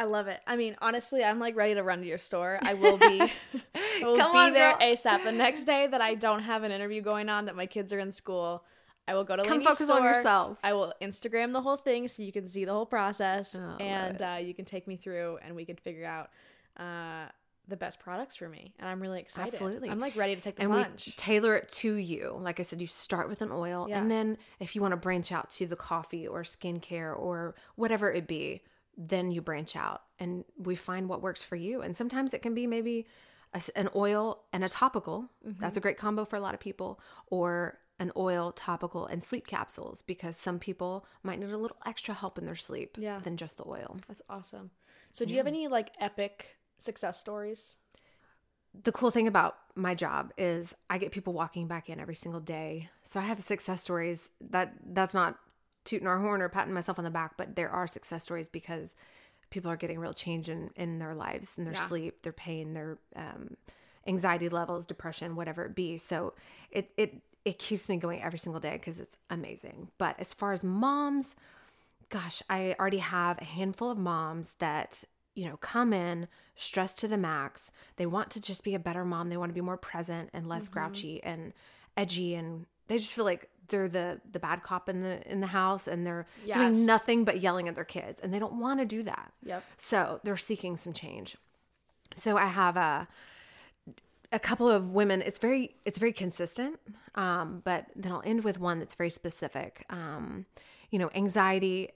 I love it. I mean, honestly, I'm like ready to run to your store. I will be I will Come be on, there girl. ASAP. The next day that I don't have an interview going on, that my kids are in school, I will go to Come Lainey's focus on yourself. I will Instagram the whole thing so you can see the whole process Oh, and uh, you can take me through and we can figure out uh, the best products for me. And I'm really excited. Absolutely. I'm like ready to take the and plunge. we tailor it to you. Like I said, you start with an oil, Yeah. and then if you want to branch out to the coffee or skincare or whatever it be, then you branch out, and we find what works for you. And sometimes it can be maybe a an oil and a topical. Mm-hmm. That's a great combo for a lot of people, or an oil, topical, and sleep capsules because some people might need a little extra help in their sleep Yeah. than just the oil. That's awesome. So, do you have any like epic success stories? the cool thing about my job is I get people walking back in every single day. So I have success stories that that's not tooting our horn or patting myself on the back, but there are success stories because people are getting real change in, in their lives, in their Yeah. sleep, their pain, their um, anxiety levels, depression, whatever it be. So it it it keeps me going every single day because it's amazing. But as far as moms, gosh, I already have a handful of moms that, you know, come in stressed to the max. They want to just be a better mom. They want to be more present and less grouchy and edgy and they just feel like they're the the bad cop in the in the house and they're Yes. doing nothing but yelling at their kids and they don't want to do that. Yep. So, they're seeking some change. So, I have a a couple of women it's very it's very consistent um, but then i'll end with one that's very specific um, you know anxiety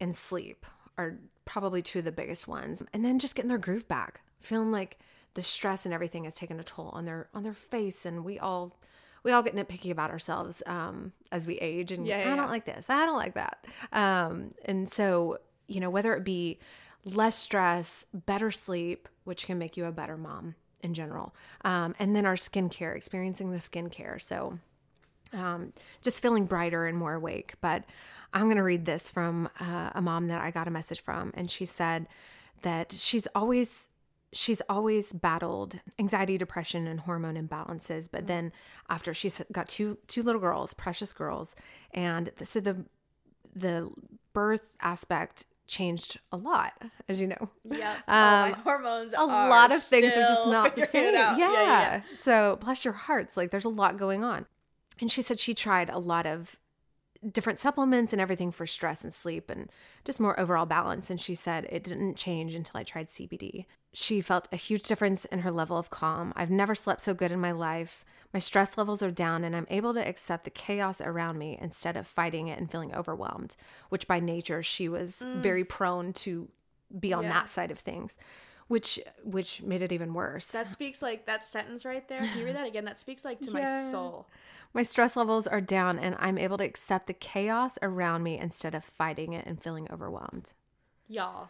and sleep are probably two of the biggest ones and then just getting their groove back feeling like the stress and everything has taken a toll on their on their face and we all we all get nitpicky about ourselves um, as we age and Yeah, yeah, i don't like this i don't like that um, and so you know whether it be less stress better sleep which can make you a better mom in general. Um, and then our skincare, experiencing the skincare. So um, just feeling brighter and more awake. But I'm going to read this from uh, a mom that I got a message from. And she said that she's always. She's always battled anxiety, depression, and hormone imbalances. But then, after she's got two two little girls, precious girls, and so the the birth aspect changed a lot, as you know. Yep. Um, hormones. a lot of things are just not the same. Yeah. yeah. So bless your hearts. Like there's a lot going on. And she said she tried a lot of different supplements and everything for stress and sleep and just more overall balance. And she said it didn't change until I tried CBD. She felt a huge difference in her level of calm. I've never slept so good in my life. My stress levels are down and I'm able to accept the chaos around me instead of fighting it and feeling overwhelmed, which by nature she was mm. very prone to be on Yeah. that side of things. Which which made it even worse. That speaks like that sentence right there. Can you read that again? That speaks like to my soul. My stress levels are down and I'm able to accept the chaos around me instead of fighting it and feeling overwhelmed. Y'all.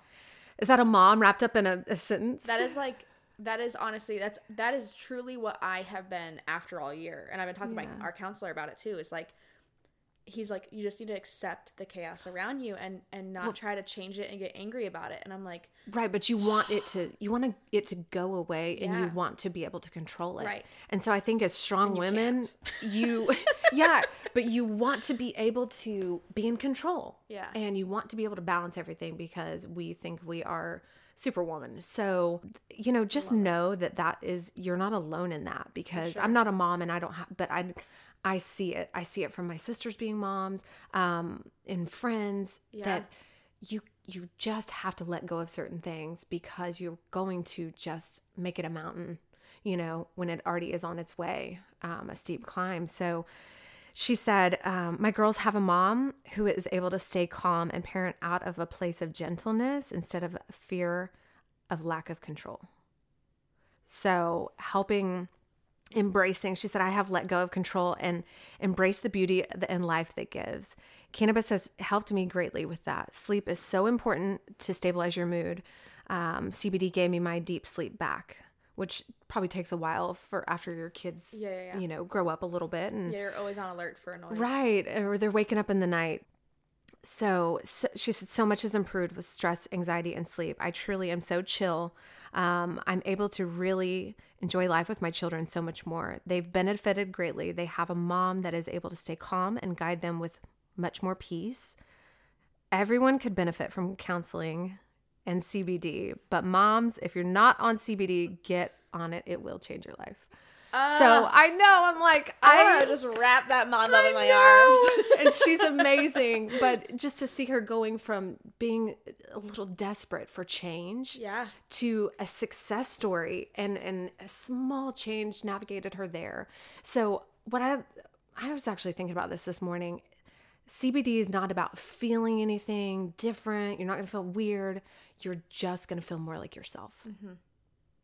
Is that a mom wrapped up in a, a sentence? That is like that is honestly that's that is truly what I have been after all year. And I've been talking to my our counselor about it too. Is like he's like you just need to accept the chaos around you and and not try to change it and get angry about it. And I'm like, right, but you want it to you want it to go away and you want to be able to control it. Right. And so I think as strong women, you yeah, but you want to be able to be in control. Yeah. And you want to be able to balance everything because we think we are superwoman. So, you know, just know that that is you're not alone in that because I'm not a mom and I don't have but I I see it. I see it from my sisters being moms, um and friends Yeah. that you you just have to let go of certain things because you're going to just make it a mountain you know when it already is on its way um, a steep climb so she said um, my girls have a mom who is able to stay calm and parent out of a place of gentleness instead of fear of lack of control so helping embracing she said i have let go of control and embrace the beauty in life that gives cannabis has helped me greatly with that sleep is so important to stabilize your mood um, cbd gave me my deep sleep back which probably takes a while for after your kids Yeah, yeah, yeah. you know grow up a little bit and you're always on alert for a noise. Right. Or they're waking up in the night. So, so she said, so much has improved with stress, anxiety, and sleep. I truly am so chill. Um, I'm able to really enjoy life with my children so much more. They've benefited greatly. They have a mom that is able to stay calm and guide them with much more peace. everyone could benefit from counseling and CBD, but moms, if you're not on CBD, get on it. It will change your life. Uh, so I know I'm like I, I just wrap that mom up in my know. arms, and she's amazing. But just to see her going from being a little desperate for change, yeah, to a success story, and and a small change navigated her there. So what I I was actually thinking about this this morning. CBD is not about feeling anything different. You're not going to feel weird. You're just going to feel more like yourself. Mm-hmm.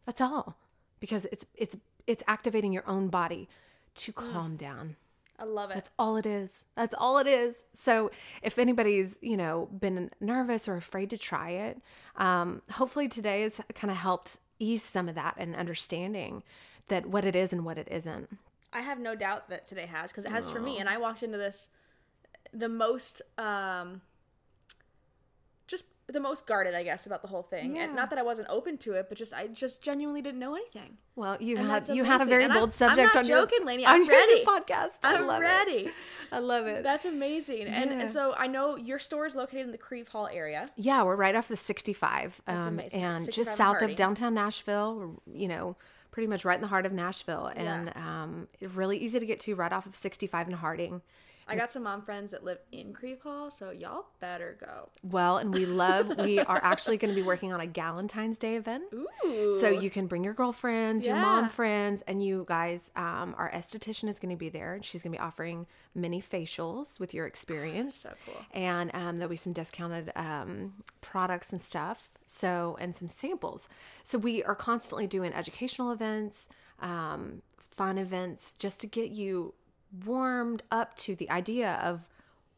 That's all. Because it's it's it's activating your own body to calm mm. down. I love it. That's all it is. That's all it is. So if anybody's, you know, been nervous or afraid to try it, um, hopefully today has kind of helped ease some of that and understanding that what it is and what it isn't. I have no doubt that today has because it has Aww. for me. And I walked into this the most um, the most guarded, I guess, about the whole thing. Yeah. And not that I wasn't open to it, but just I just genuinely didn't know anything. Well, you and had you had a very and bold I'm, subject I'm on joking, your, Lainey. I'm ready. podcast. I I'm ready. It. I love it. That's amazing. Yeah. And and so I know your store is located in the Crieve Hall area. Yeah, we're right off the 65. That's um, amazing. And 65 just south of downtown Nashville. You know pretty much right in the heart of Nashville, and yeah. um, really easy to get to right off of 65 in Harding. I got some mom friends that live in Crieve Hall, so y'all better go. Well, and we love, we are actually going to be working on a Galentine's Day event. Ooh. So you can bring your girlfriends, yeah. your mom friends, and you guys, um, our esthetician is going to be there. And She's going to be offering mini facials with your experience. So cool. And um, there'll be some discounted um, products and stuff. So, and some samples. So we are constantly doing educational events, um, fun events, just to get you warmed up to the idea of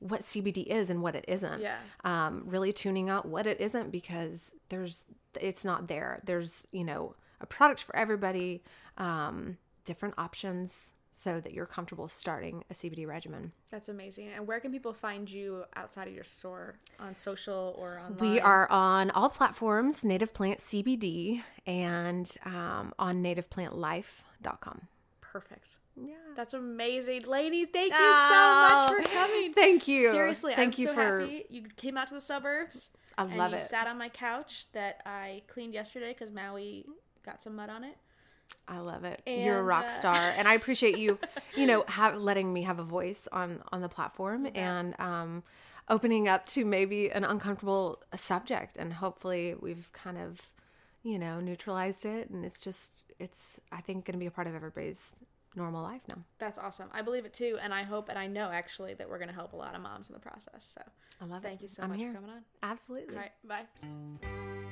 what CBD is and what it isn't. Yeah. Um, really tuning out what it isn't because there's it's not there. There's you know a product for everybody, um, different options so that you're comfortable starting a CBD regimen. That's amazing. And where can people find you outside of your store on social or online? We are on all platforms, Native Plant CBD, and um, on nativeplantlife.com. Perfect. Yeah. That's amazing. Lady, thank you oh, so much for coming. Thank you. Seriously, thank I'm you so for... happy you came out to the suburbs. I love and you it. sat on my couch that I cleaned yesterday because Maui got some mud on it. I love it. And, You're a rock uh... star, and I appreciate you. You know, have letting me have a voice on on the platform yeah. and um, opening up to maybe an uncomfortable subject, and hopefully we've kind of you know neutralized it, and it's just it's I think going to be a part of everybody's normal life now. That's awesome. I believe it too, and I hope and I know actually that we're going to help a lot of moms in the process. So I love Thank it. Thank you so I'm much here. for coming on. Absolutely. All right. Bye.